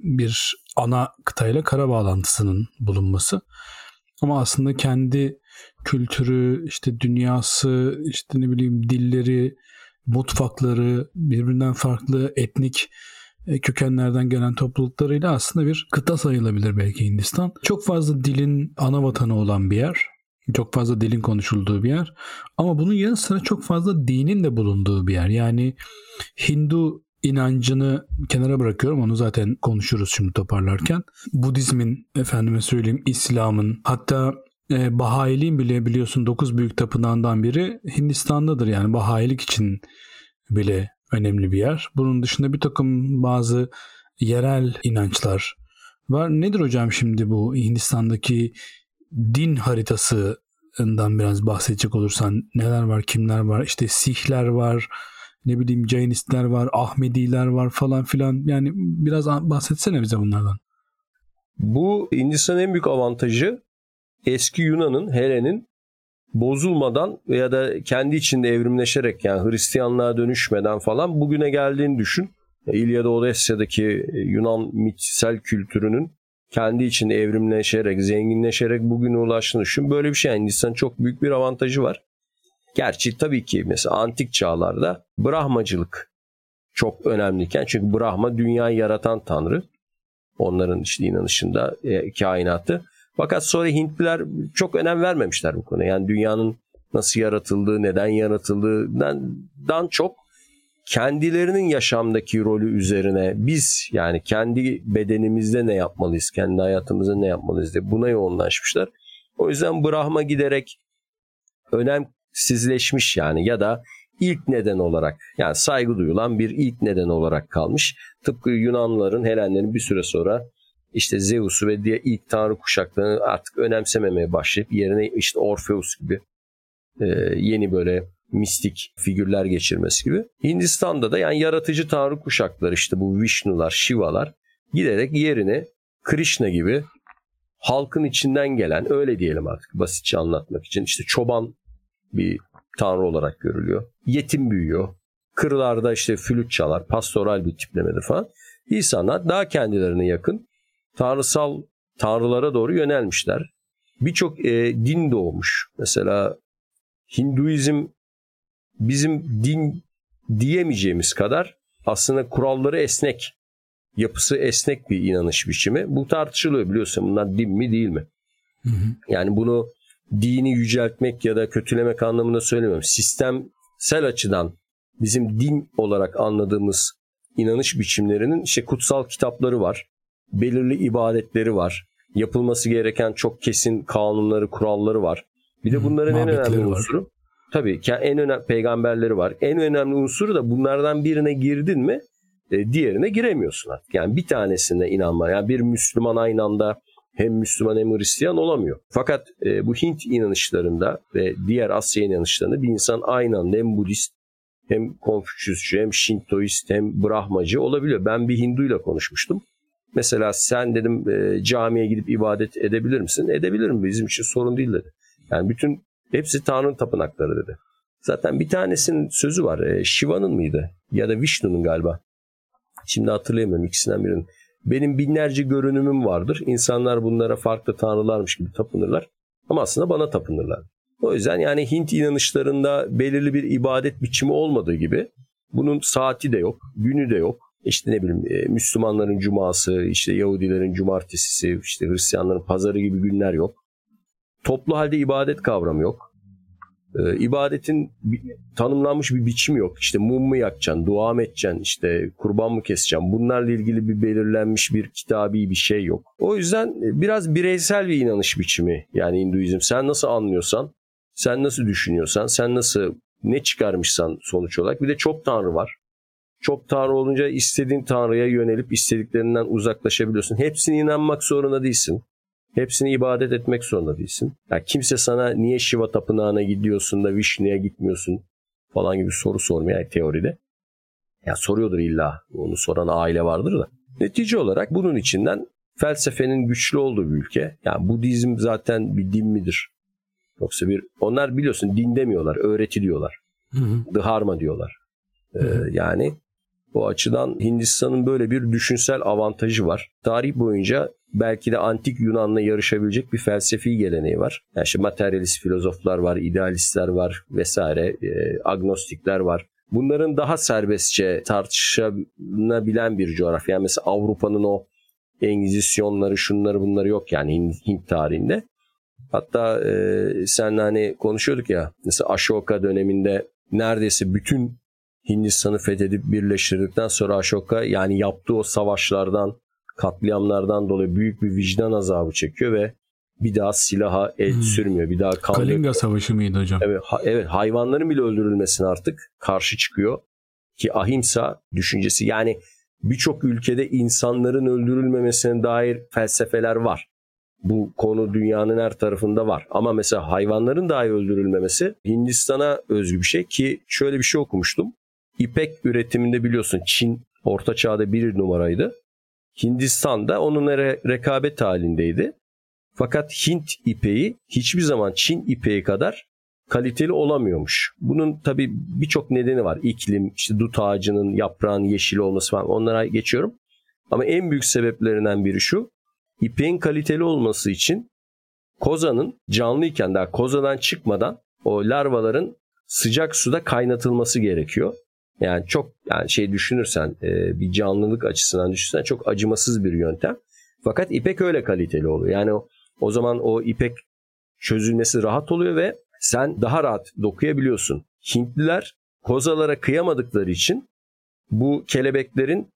bir ana kıtayla kara bağlantısının bulunması. Ama aslında kendi kültürü, işte dünyası, işte ne bileyim dilleri, mutfakları, birbirinden farklı etnik kökenlerden gelen topluluklarıyla aslında bir kıta sayılabilir belki Hindistan. Çok fazla dilin ana vatanı olan bir yer. Çok fazla dilin konuşulduğu bir yer. Ama bunun yanı sıra çok fazla dinin de bulunduğu bir yer. Yani Hindu inancını kenara bırakıyorum. Onu zaten konuşuruz şimdi toparlarken. Budizmin, efendime söyleyeyim, İslam'ın hatta e, Bahayiliğin bile biliyorsun 9 büyük tapınağından biri Hindistan'dadır. Yani Bahayilik için bile önemli bir yer. Bunun dışında bir takım bazı yerel inançlar var. Nedir hocam şimdi bu Hindistan'daki din haritasından biraz bahsedecek olursan neler var, kimler var? İşte Sihler var, ne bileyim Jainistler var, Ahmediler var falan filan. Yani biraz bahsetsene bize bunlardan. Bu Hindistan'ın en büyük avantajı eski Yunan'ın, Helen'in bozulmadan veya da kendi içinde evrimleşerek yani Hristiyanlığa dönüşmeden falan bugüne geldiğini düşün. İlyada Odesya'daki Yunan mitsel kültürünün kendi içinde evrimleşerek, zenginleşerek bugüne ulaştığını düşün. Böyle bir şey Hindistan çok büyük bir avantajı var. Gerçi tabii ki mesela antik çağlarda Brahmacılık çok önemliyken çünkü Brahma dünyayı yaratan tanrı. Onların işte inanışında e, kainatı. Fakat sonra Hintliler çok önem vermemişler bu konuya. Yani dünyanın nasıl yaratıldığı, neden yaratıldığından çok kendilerinin yaşamdaki rolü üzerine biz yani kendi bedenimizde ne yapmalıyız, kendi hayatımızda ne yapmalıyız diye buna yoğunlaşmışlar. O yüzden Brahma giderek önemsizleşmiş yani ya da ilk neden olarak yani saygı duyulan bir ilk neden olarak kalmış. Tıpkı Yunanlıların, Helenlerin bir süre sonra işte Zeus'u ve diğer ilk tanrı kuşaklarını artık önemsememeye başlayıp yerine işte Orpheus gibi e, yeni böyle mistik figürler geçirmesi gibi. Hindistan'da da yani yaratıcı tanrı kuşakları işte bu Vishnu'lar, Shiva'lar giderek yerini Krishna gibi halkın içinden gelen öyle diyelim artık basitçe anlatmak için işte çoban bir tanrı olarak görülüyor. Yetim büyüyor. Kırlarda işte flüt çalar, pastoral bir tiplemedir falan. İnsanlar daha kendilerine yakın tanrısal tanrılara doğru yönelmişler. Birçok e, din doğmuş. Mesela Hinduizm bizim din diyemeyeceğimiz kadar aslında kuralları esnek, yapısı esnek bir inanış biçimi. Bu tartışılıyor biliyorsun bunlar din mi değil mi? Hı hı. Yani bunu dini yüceltmek ya da kötülemek anlamında söylemiyorum. Sistemsel açıdan bizim din olarak anladığımız inanış biçimlerinin işte kutsal kitapları var. Belirli ibadetleri var. Yapılması gereken çok kesin kanunları, kuralları var. Bir de bunların en önemli var. unsuru tabii en önemli peygamberleri var. En önemli unsuru da bunlardan birine girdin mi e, diğerine giremiyorsun artık. Yani bir tanesine inanma. Yani bir Müslüman aynı anda hem Müslüman hem Hristiyan olamıyor. Fakat e, bu Hint inanışlarında ve diğer Asya inanışlarında bir insan aynı anda hem Budist hem Konfüçyüsçü hem Şintoist hem Brahmacı olabiliyor. Ben bir Hinduyla konuşmuştum. Mesela sen dedim e, camiye gidip ibadet edebilir misin? Edebilirim bizim için sorun değil dedi. Yani bütün hepsi Tanrı'nın tapınakları dedi. Zaten bir tanesinin sözü var. E, Shiva'nın mıydı? Ya da Vishnu'nun galiba. Şimdi hatırlayamıyorum ikisinden birinin. Benim binlerce görünümüm vardır. İnsanlar bunlara farklı tanrılarmış gibi tapınırlar. Ama aslında bana tapınırlar. O yüzden yani Hint inanışlarında belirli bir ibadet biçimi olmadığı gibi bunun saati de yok, günü de yok. İşte ne bileyim e, Müslümanların cuması, işte Yahudilerin cumartesisi, işte Hristiyanların pazarı gibi günler yok. Toplu halde ibadet kavramı yok. Ee, ibadetin tanımlanmış bir biçimi yok. İşte mum mu yakacaksın, dua mı edeceksin, işte kurban mı keseceksin. Bunlarla ilgili bir belirlenmiş bir kitabi bir şey yok. O yüzden e, biraz bireysel bir inanış biçimi yani Hinduizm. Sen nasıl anlıyorsan, sen nasıl düşünüyorsan, sen nasıl ne çıkarmışsan sonuç olarak. Bir de çok tanrı var. Çok tanrı olunca istediğin tanrıya yönelip istediklerinden uzaklaşabiliyorsun. Hepsine inanmak zorunda değilsin. Hepsini ibadet etmek zorunda değilsin. Yani kimse sana niye Shiva tapınağına gidiyorsun da Vishnu'ya gitmiyorsun falan gibi soru sormuyor yani teoride. Ya soruyordur illa. Onu soran aile vardır da. Netice olarak bunun içinden felsefenin güçlü olduğu bir ülke. Yani Budizm zaten bir din midir? Yoksa bir onlar biliyorsun din demiyorlar, öğreti diyorlar. Hı hı. Dharma diyorlar. Ee, yani o açıdan Hindistan'ın böyle bir düşünsel avantajı var. Tarih boyunca belki de antik Yunan'la yarışabilecek bir felsefi geleneği var. Yani işte materyalist filozoflar var, idealistler var vesaire, e, agnostikler var. Bunların daha serbestçe tartışılabilen bir coğrafya. Yani mesela Avrupa'nın o Engizisyonları, şunları bunları yok yani Hint, tarihinde. Hatta e, sen hani konuşuyorduk ya mesela Ashoka döneminde neredeyse bütün Hindistan'ı fethedip birleştirdikten sonra Ashoka yani yaptığı o savaşlardan katliamlardan dolayı büyük bir vicdan azabı çekiyor ve bir daha silaha el hmm. sürmüyor. Bir daha kan Kalinga Savaşı mıydı hocam? Evet, ha, evet hayvanların bile öldürülmesine artık karşı çıkıyor. Ki ahimsa düşüncesi yani birçok ülkede insanların öldürülmemesine dair felsefeler var. Bu konu dünyanın her tarafında var. Ama mesela hayvanların dahi öldürülmemesi Hindistan'a özgü bir şey ki şöyle bir şey okumuştum. İpek üretiminde biliyorsun Çin orta çağda bir numaraydı. Hindistan da onunla re- rekabet halindeydi. Fakat Hint ipeği hiçbir zaman Çin ipeği kadar kaliteli olamıyormuş. Bunun tabi birçok nedeni var. İklim, işte dut ağacının yaprağın yeşil olması falan onlara geçiyorum. Ama en büyük sebeplerinden biri şu. İpeğin kaliteli olması için kozanın canlıyken daha kozadan çıkmadan o larvaların sıcak suda kaynatılması gerekiyor. Yani çok yani şey düşünürsen e, bir canlılık açısından düşünürsen çok acımasız bir yöntem. Fakat ipek öyle kaliteli oluyor. Yani o, o zaman o ipek çözülmesi rahat oluyor ve sen daha rahat dokuyabiliyorsun. Hintliler kozalara kıyamadıkları için bu kelebeklerin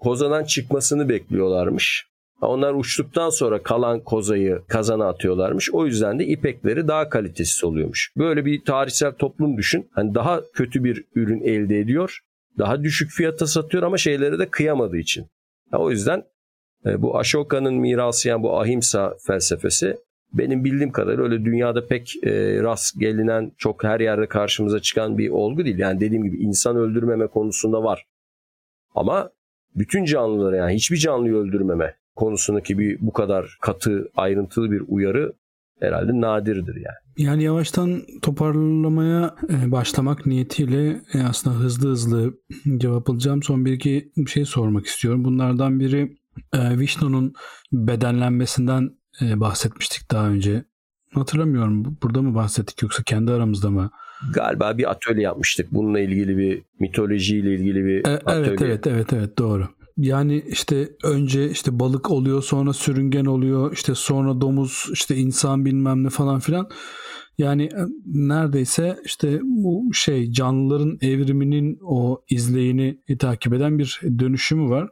kozadan çıkmasını bekliyorlarmış. Onlar uçtuktan sonra kalan kozayı kazana atıyorlarmış. O yüzden de ipekleri daha kalitesiz oluyormuş. Böyle bir tarihsel toplum düşün. Hani daha kötü bir ürün elde ediyor. Daha düşük fiyata satıyor ama şeyleri de kıyamadığı için. O yüzden e, bu Ashoka'nın mirası yani bu ahimsa felsefesi benim bildiğim kadarıyla öyle dünyada pek e, rast gelinen çok her yerde karşımıza çıkan bir olgu değil. Yani dediğim gibi insan öldürmeme konusunda var. Ama bütün canlıları yani hiçbir canlıyı öldürmeme konusundaki bir bu kadar katı ayrıntılı bir uyarı herhalde nadirdir yani. Yani yavaştan toparlamaya e, başlamak niyetiyle e, aslında hızlı hızlı cevap alacağım. Son bir iki şey sormak istiyorum. Bunlardan biri e, Vishnu'nun bedenlenmesinden bahsetmiştik daha önce. Hatırlamıyorum burada mı bahsettik yoksa kendi aramızda mı? Galiba bir atölye yapmıştık. Bununla ilgili bir mitolojiyle ilgili bir e, atölye. Evet evet evet evet doğru. Yani işte önce işte balık oluyor sonra sürüngen oluyor işte sonra domuz işte insan bilmem ne falan filan. Yani e, neredeyse işte bu şey canlıların evriminin o izleyini takip eden bir dönüşümü var.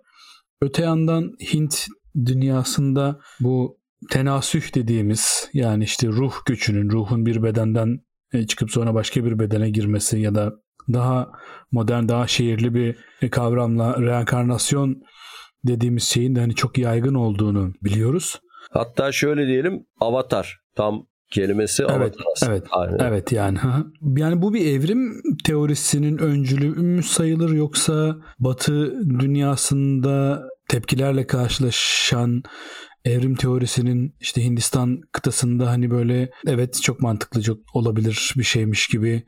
Öte yandan Hint dünyasında bu tenasüh dediğimiz yani işte ruh göçünün, ruhun bir bedenden e, çıkıp sonra başka bir bedene girmesi ya da daha modern, daha şehirli bir kavramla reenkarnasyon dediğimiz şeyin de hani çok yaygın olduğunu biliyoruz. Hatta şöyle diyelim avatar tam kelimesi evet, avatar aslında. Evet, Aynen. evet yani. Yani bu bir evrim teorisinin öncülü mü sayılır yoksa Batı dünyasında tepkilerle karşılaşan evrim teorisinin işte Hindistan kıtasında hani böyle evet çok mantıklı çok olabilir bir şeymiş gibi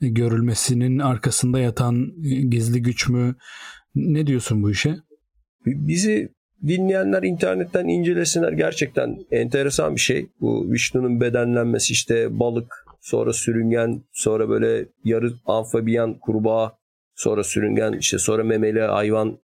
görülmesinin arkasında yatan gizli güç mü? Ne diyorsun bu işe? Bizi dinleyenler internetten incelesinler. Gerçekten enteresan bir şey. Bu Vishnu'nun bedenlenmesi işte balık, sonra sürüngen, sonra böyle yarı amfibiyan kurbağa, sonra sürüngen, işte sonra memeli hayvan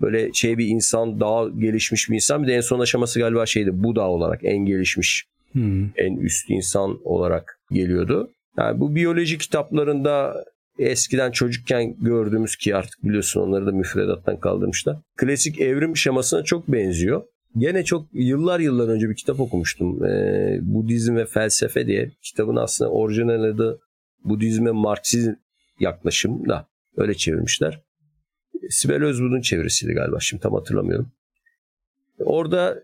böyle şey bir insan daha gelişmiş bir insan. Bir de en son aşaması galiba şeydi Buda olarak en gelişmiş hmm. en üst insan olarak geliyordu. Yani bu biyoloji kitaplarında eskiden çocukken gördüğümüz ki artık biliyorsun onları da müfredattan kaldırmışlar. Klasik evrim şemasına çok benziyor. Gene çok yıllar yıllar önce bir kitap okumuştum. Ee, Budizm ve Felsefe diye. Kitabın aslında orijinal adı Budizme Marksizm yaklaşım da öyle çevirmişler. Sibel Özbud'un çevirisiydi galiba şimdi tam hatırlamıyorum. Orada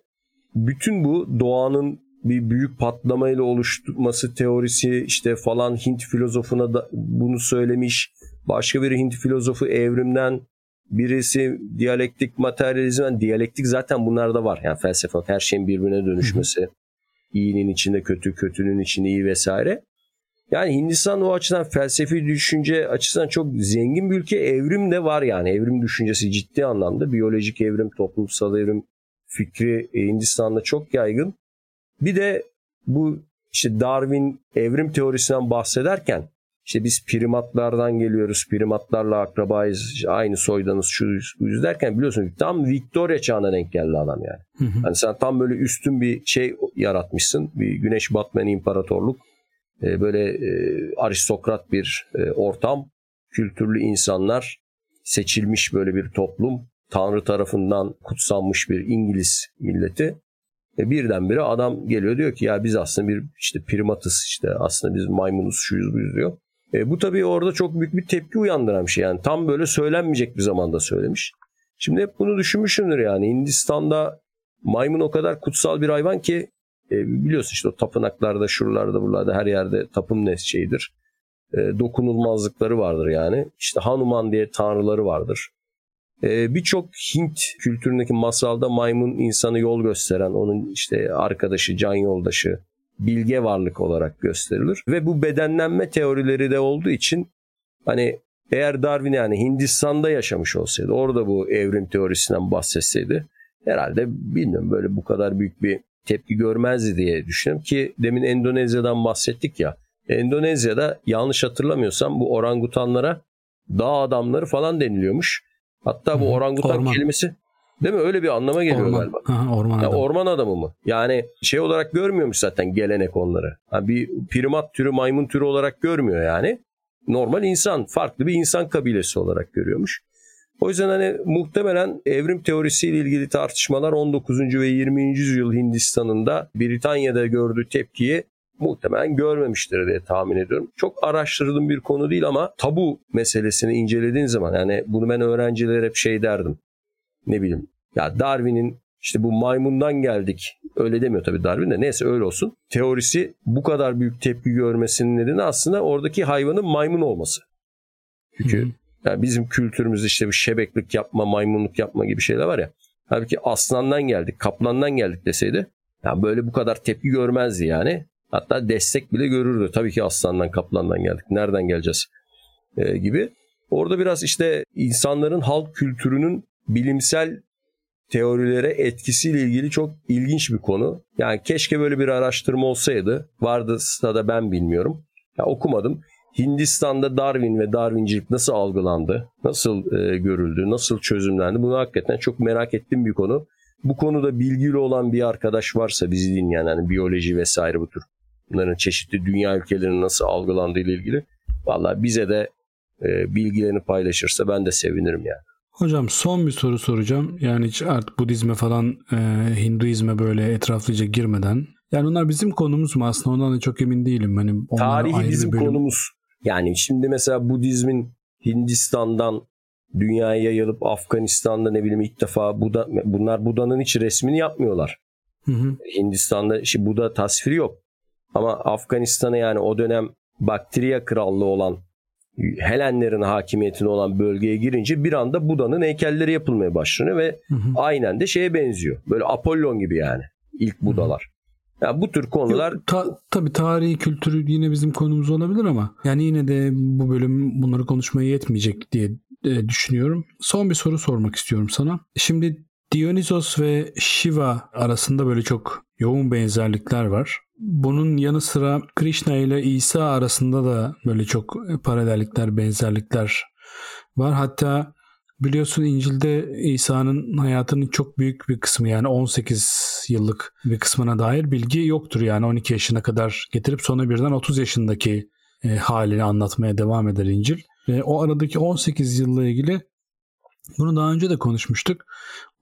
bütün bu doğanın bir büyük patlamayla oluşması teorisi işte falan Hint filozofuna da bunu söylemiş. Başka bir Hint filozofu evrimden birisi diyalektik materyalizm. Diyalektik zaten bunlarda var. Yani felsefe her şeyin birbirine dönüşmesi. iyinin içinde kötü, kötünün içinde iyi vesaire. Yani Hindistan o açıdan felsefi düşünce açısından çok zengin bir ülke. Evrim de var yani. Evrim düşüncesi ciddi anlamda. Biyolojik evrim, toplumsal evrim fikri Hindistan'da çok yaygın. Bir de bu işte Darwin evrim teorisinden bahsederken işte biz primatlardan geliyoruz, primatlarla akrabayız, işte aynı soydanız, şu yüz derken biliyorsun tam Victoria çağına denk geldi adam yani. Hı hı. Hani sen tam böyle üstün bir şey yaratmışsın, bir güneş batmayan imparatorluk, ee, böyle e, aristokrat bir e, ortam, kültürlü insanlar, seçilmiş böyle bir toplum, Tanrı tarafından kutsanmış bir İngiliz milleti. E birdenbire adam geliyor diyor ki ya biz aslında bir işte primatız işte aslında biz maymunuz şuyuz buyuz diyor. E, bu tabii orada çok büyük bir tepki uyandıran bir şey yani tam böyle söylenmeyecek bir zamanda söylemiş. Şimdi hep bunu düşünmüşümdür yani Hindistan'da maymun o kadar kutsal bir hayvan ki e, biliyorsun işte o tapınaklarda şuralarda buralarda her yerde tapım ne şeyidir. E, dokunulmazlıkları vardır yani. İşte Hanuman diye tanrıları vardır. E, Birçok Hint kültüründeki masalda maymun insanı yol gösteren, onun işte arkadaşı, can yoldaşı, bilge varlık olarak gösterilir. Ve bu bedenlenme teorileri de olduğu için hani eğer Darwin yani Hindistan'da yaşamış olsaydı, orada bu evrim teorisinden bahsetseydi herhalde bilmiyorum böyle bu kadar büyük bir tepki görmezdi diye düşünüyorum ki demin Endonezya'dan bahsettik ya. Endonezya'da yanlış hatırlamıyorsam bu orangutanlara dağ adamları falan deniliyormuş. Hatta bu orangutan orman. kelimesi değil mi? Öyle bir anlama geliyor orman. galiba. Aha, orman adamı. orman adamı mı? Yani şey olarak görmüyormuş zaten gelenek onları. Yani bir primat türü, maymun türü olarak görmüyor yani. Normal insan, farklı bir insan kabilesi olarak görüyormuş. O yüzden hani muhtemelen evrim teorisiyle ilgili tartışmalar 19. ve 20. yüzyıl Hindistan'ında Britanya'da gördüğü tepkiyi muhtemelen görmemiştir diye tahmin ediyorum. Çok araştırdığım bir konu değil ama tabu meselesini incelediğin zaman yani bunu ben öğrencilere hep şey derdim. Ne bileyim ya Darwin'in işte bu maymundan geldik. Öyle demiyor tabii Darwin de. Neyse öyle olsun. Teorisi bu kadar büyük tepki görmesinin nedeni aslında oradaki hayvanın maymun olması. Çünkü yani bizim kültürümüzde işte bu şebeklik yapma, maymunluk yapma gibi şeyler var ya. Halbuki aslandan geldik, kaplandan geldik deseydi yani böyle bu kadar tepki görmezdi yani. Hatta destek bile görürdü. Tabii ki aslandan, kaplandan geldik. Nereden geleceğiz? Ee, gibi. Orada biraz işte insanların halk kültürünün bilimsel teorilere etkisiyle ilgili çok ilginç bir konu. Yani keşke böyle bir araştırma olsaydı. Vardı da ben bilmiyorum. Ya okumadım. Hindistan'da Darwin ve Darwincilik nasıl algılandı, nasıl e, görüldü, nasıl çözümlendi bunu hakikaten çok merak ettiğim bir konu. Bu konuda bilgili olan bir arkadaş varsa bizi dinleyen yani biyoloji vesaire bu tür bunların çeşitli dünya ülkelerinin nasıl algılandığı ile ilgili valla bize de e, bilgilerini paylaşırsa ben de sevinirim yani. Hocam son bir soru soracağım. Yani hiç artık Budizme falan e, Hinduizme böyle etraflıca girmeden. Yani onlar bizim konumuz mu aslında ondan da çok emin değilim. Hani Tarihi bizim bölüm... konumuz. Yani şimdi mesela Budizmin Hindistan'dan dünyaya yayılıp Afganistan'da ne bileyim ilk defa Buda, bunlar Buda'nın hiç resmini yapmıyorlar. Hı hı. Hindistan'da işte Buda tasviri yok. Ama Afganistan'a yani o dönem Baktriya krallığı olan Helenlerin hakimiyetinde olan bölgeye girince bir anda Buda'nın heykelleri yapılmaya başlanıyor ve hı hı. aynen de şeye benziyor. Böyle Apollon gibi yani ilk Budalar. Yani bu tür konular... Yok, ta, tabii tarihi kültürü yine bizim konumuz olabilir ama yani yine de bu bölüm bunları konuşmaya yetmeyecek diye e, düşünüyorum. Son bir soru sormak istiyorum sana. Şimdi Dionysos ve Shiva arasında böyle çok yoğun benzerlikler var. Bunun yanı sıra Krishna ile İsa arasında da böyle çok paralellikler, benzerlikler var. Hatta biliyorsun İncil'de İsa'nın hayatının çok büyük bir kısmı yani 18 yıllık bir kısmına dair bilgi yoktur. Yani 12 yaşına kadar getirip sonra birden 30 yaşındaki e, halini anlatmaya devam eder İncil. Ve o aradaki 18 yılla ilgili bunu daha önce de konuşmuştuk.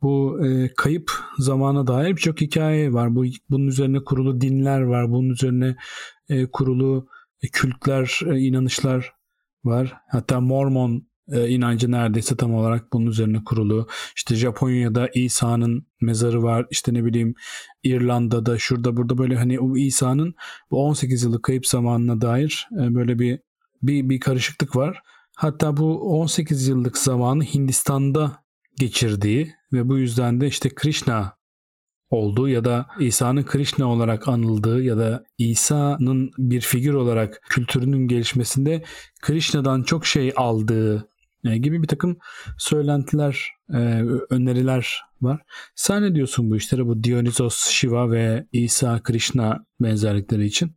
Bu e, kayıp zamana dair birçok hikaye var. Bu bunun üzerine kurulu dinler var. Bunun üzerine e, kurulu e, kültler, e, inanışlar var. Hatta Mormon e, inancı neredeyse tam olarak bunun üzerine kurulu. İşte Japonya'da İsa'nın mezarı var. İşte ne bileyim İrlanda'da şurada burada böyle hani o İsa'nın bu 18 yıllık kayıp zamanına dair e, böyle bir bir bir karışıklık var. Hatta bu 18 yıllık zamanı Hindistan'da geçirdiği ve bu yüzden de işte Krishna olduğu ya da İsa'nın Krishna olarak anıldığı ya da İsa'nın bir figür olarak kültürünün gelişmesinde Krishna'dan çok şey aldığı gibi bir takım söylentiler, e, öneriler var. Sen ne diyorsun bu işlere bu Dionysos, Shiva ve İsa Krishna benzerlikleri için?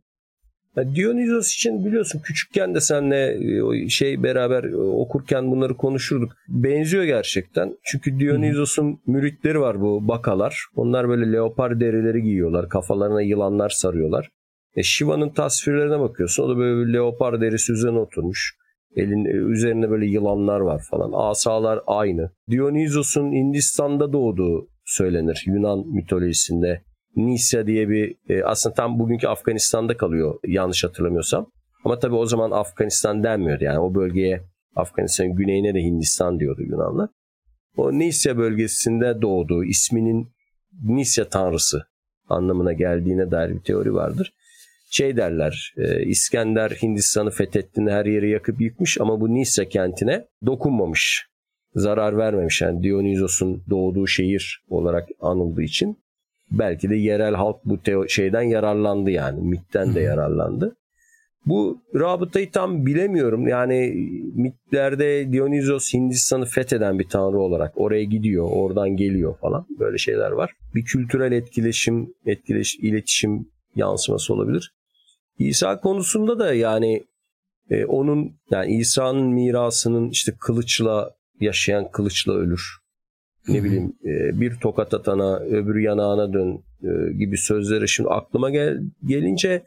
Dionysos için biliyorsun küçükken de senle e, şey beraber e, okurken bunları konuşurduk. Benziyor gerçekten. Çünkü Dionysos'un müritleri var bu bakalar. Onlar böyle leopar derileri giyiyorlar. Kafalarına yılanlar sarıyorlar. E Shiva'nın tasvirlerine bakıyorsun. O da böyle bir leopar derisi üzerine oturmuş. Elin e, üzerinde böyle yılanlar var falan. Asalar aynı. Dionysos'un Hindistan'da doğduğu söylenir Yunan mitolojisinde. Nisya diye bir e, aslında tam bugünkü Afganistan'da kalıyor yanlış hatırlamıyorsam. Ama tabii o zaman Afganistan denmiyordu yani o bölgeye Afganistan'ın güneyine de Hindistan diyordu Yunanlar. O Nisya bölgesinde doğduğu isminin Nisya tanrısı anlamına geldiğine dair bir teori vardır. Şey derler e, İskender Hindistan'ı fethettiğinde her yeri yakıp yıkmış ama bu Nisya kentine dokunmamış. Zarar vermemiş yani Dionysos'un doğduğu şehir olarak anıldığı için belki de yerel halk bu teo- şeyden yararlandı yani. MIT'ten de yararlandı. Bu rabıtayı tam bilemiyorum. Yani mitlerde Dionysos Hindistan'ı fetheden bir tanrı olarak oraya gidiyor, oradan geliyor falan. Böyle şeyler var. Bir kültürel etkileşim, etkileş, iletişim yansıması olabilir. İsa konusunda da yani e, onun yani İsa'nın mirasının işte kılıçla yaşayan kılıçla ölür. Ne bileyim e, bir tokat atana öbür yanağına dön e, gibi sözleri şimdi aklıma gel, gelince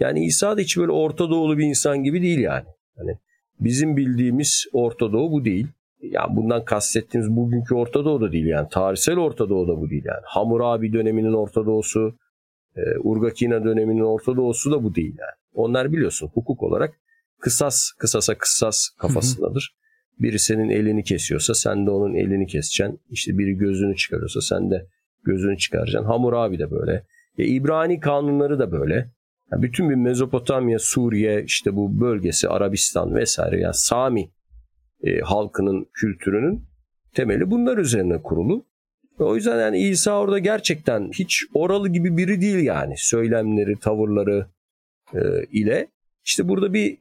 yani İsa da hiç böyle Orta Doğulu bir insan gibi değil yani. Hani bizim bildiğimiz Orta Doğu bu değil. Yani bundan kastettiğimiz bugünkü Orta Doğu da değil yani. Tarihsel Orta Doğu da bu değil yani. Hammurabi döneminin Orta Doğusu, e, Urgakina döneminin Orta Doğusu da bu değil yani. Onlar biliyorsun hukuk olarak kısas, kısasa kısas kafasındadır. Biri senin elini kesiyorsa sen de onun elini keseceksin. İşte biri gözünü çıkarıyorsa sen de gözünü çıkaracaksın. Hammurabi de böyle. E, İbrani kanunları da böyle. Yani bütün bir Mezopotamya, Suriye, işte bu bölgesi, Arabistan vesaire yani Sami e, halkının kültürünün temeli bunlar üzerine kurulu. O yüzden yani İsa orada gerçekten hiç oralı gibi biri değil yani. Söylemleri, tavırları e, ile. İşte burada bir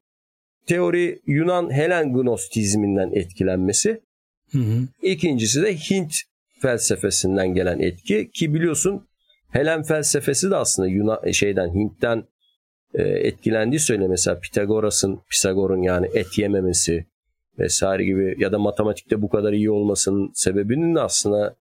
teori Yunan Helen Gnostizminden etkilenmesi. Hı hı. İkincisi de Hint felsefesinden gelen etki ki biliyorsun Helen felsefesi de aslında Yunan şeyden Hint'ten e, etkilendiği söyle mesela Pitagoras'ın Pisagor'un yani et yememesi vesaire gibi ya da matematikte bu kadar iyi olmasının sebebinin de aslında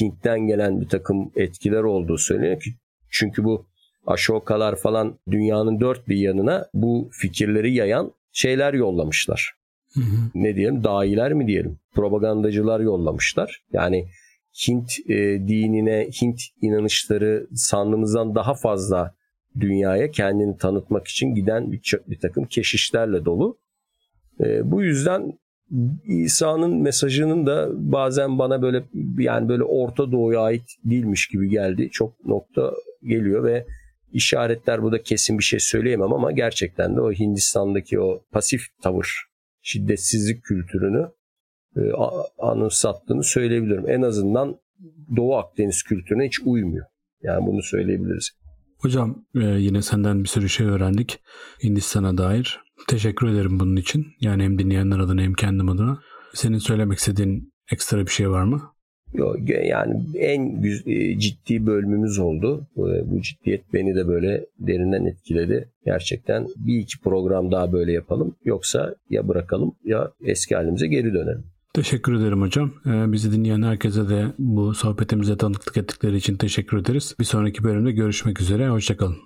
Hint'ten gelen bir takım etkiler olduğu söyleniyor ki çünkü bu Ashokalar falan dünyanın dört bir yanına bu fikirleri yayan şeyler yollamışlar. Hı hı. Ne diyelim? Dahiler mi diyelim? Propagandacılar yollamışlar. Yani Hint e, dinine, Hint inanışları sandığımızdan daha fazla dünyaya kendini tanıtmak için giden bir, bir takım keşişlerle dolu. E, bu yüzden İsa'nın mesajının da bazen bana böyle yani böyle Orta Doğu'ya ait değilmiş gibi geldi. Çok nokta geliyor ve işaretler burada kesin bir şey söyleyemem ama gerçekten de o Hindistan'daki o pasif tavır, şiddetsizlik kültürünü e, anımsattığını söyleyebilirim. En azından Doğu Akdeniz kültürüne hiç uymuyor. Yani bunu söyleyebiliriz. Hocam e, yine senden bir sürü şey öğrendik Hindistan'a dair. Teşekkür ederim bunun için. Yani hem dinleyenler adına hem kendim adına. Senin söylemek istediğin ekstra bir şey var mı? Yok yani en e, ciddi bölümümüz oldu. Bu ciddiyet beni de böyle derinden etkiledi. Gerçekten bir iki program daha böyle yapalım. Yoksa ya bırakalım ya eski halimize geri dönelim. Teşekkür ederim hocam. Ee, bizi dinleyen herkese de bu sohbetimize tanıklık ettikleri için teşekkür ederiz. Bir sonraki bölümde görüşmek üzere. Hoşçakalın.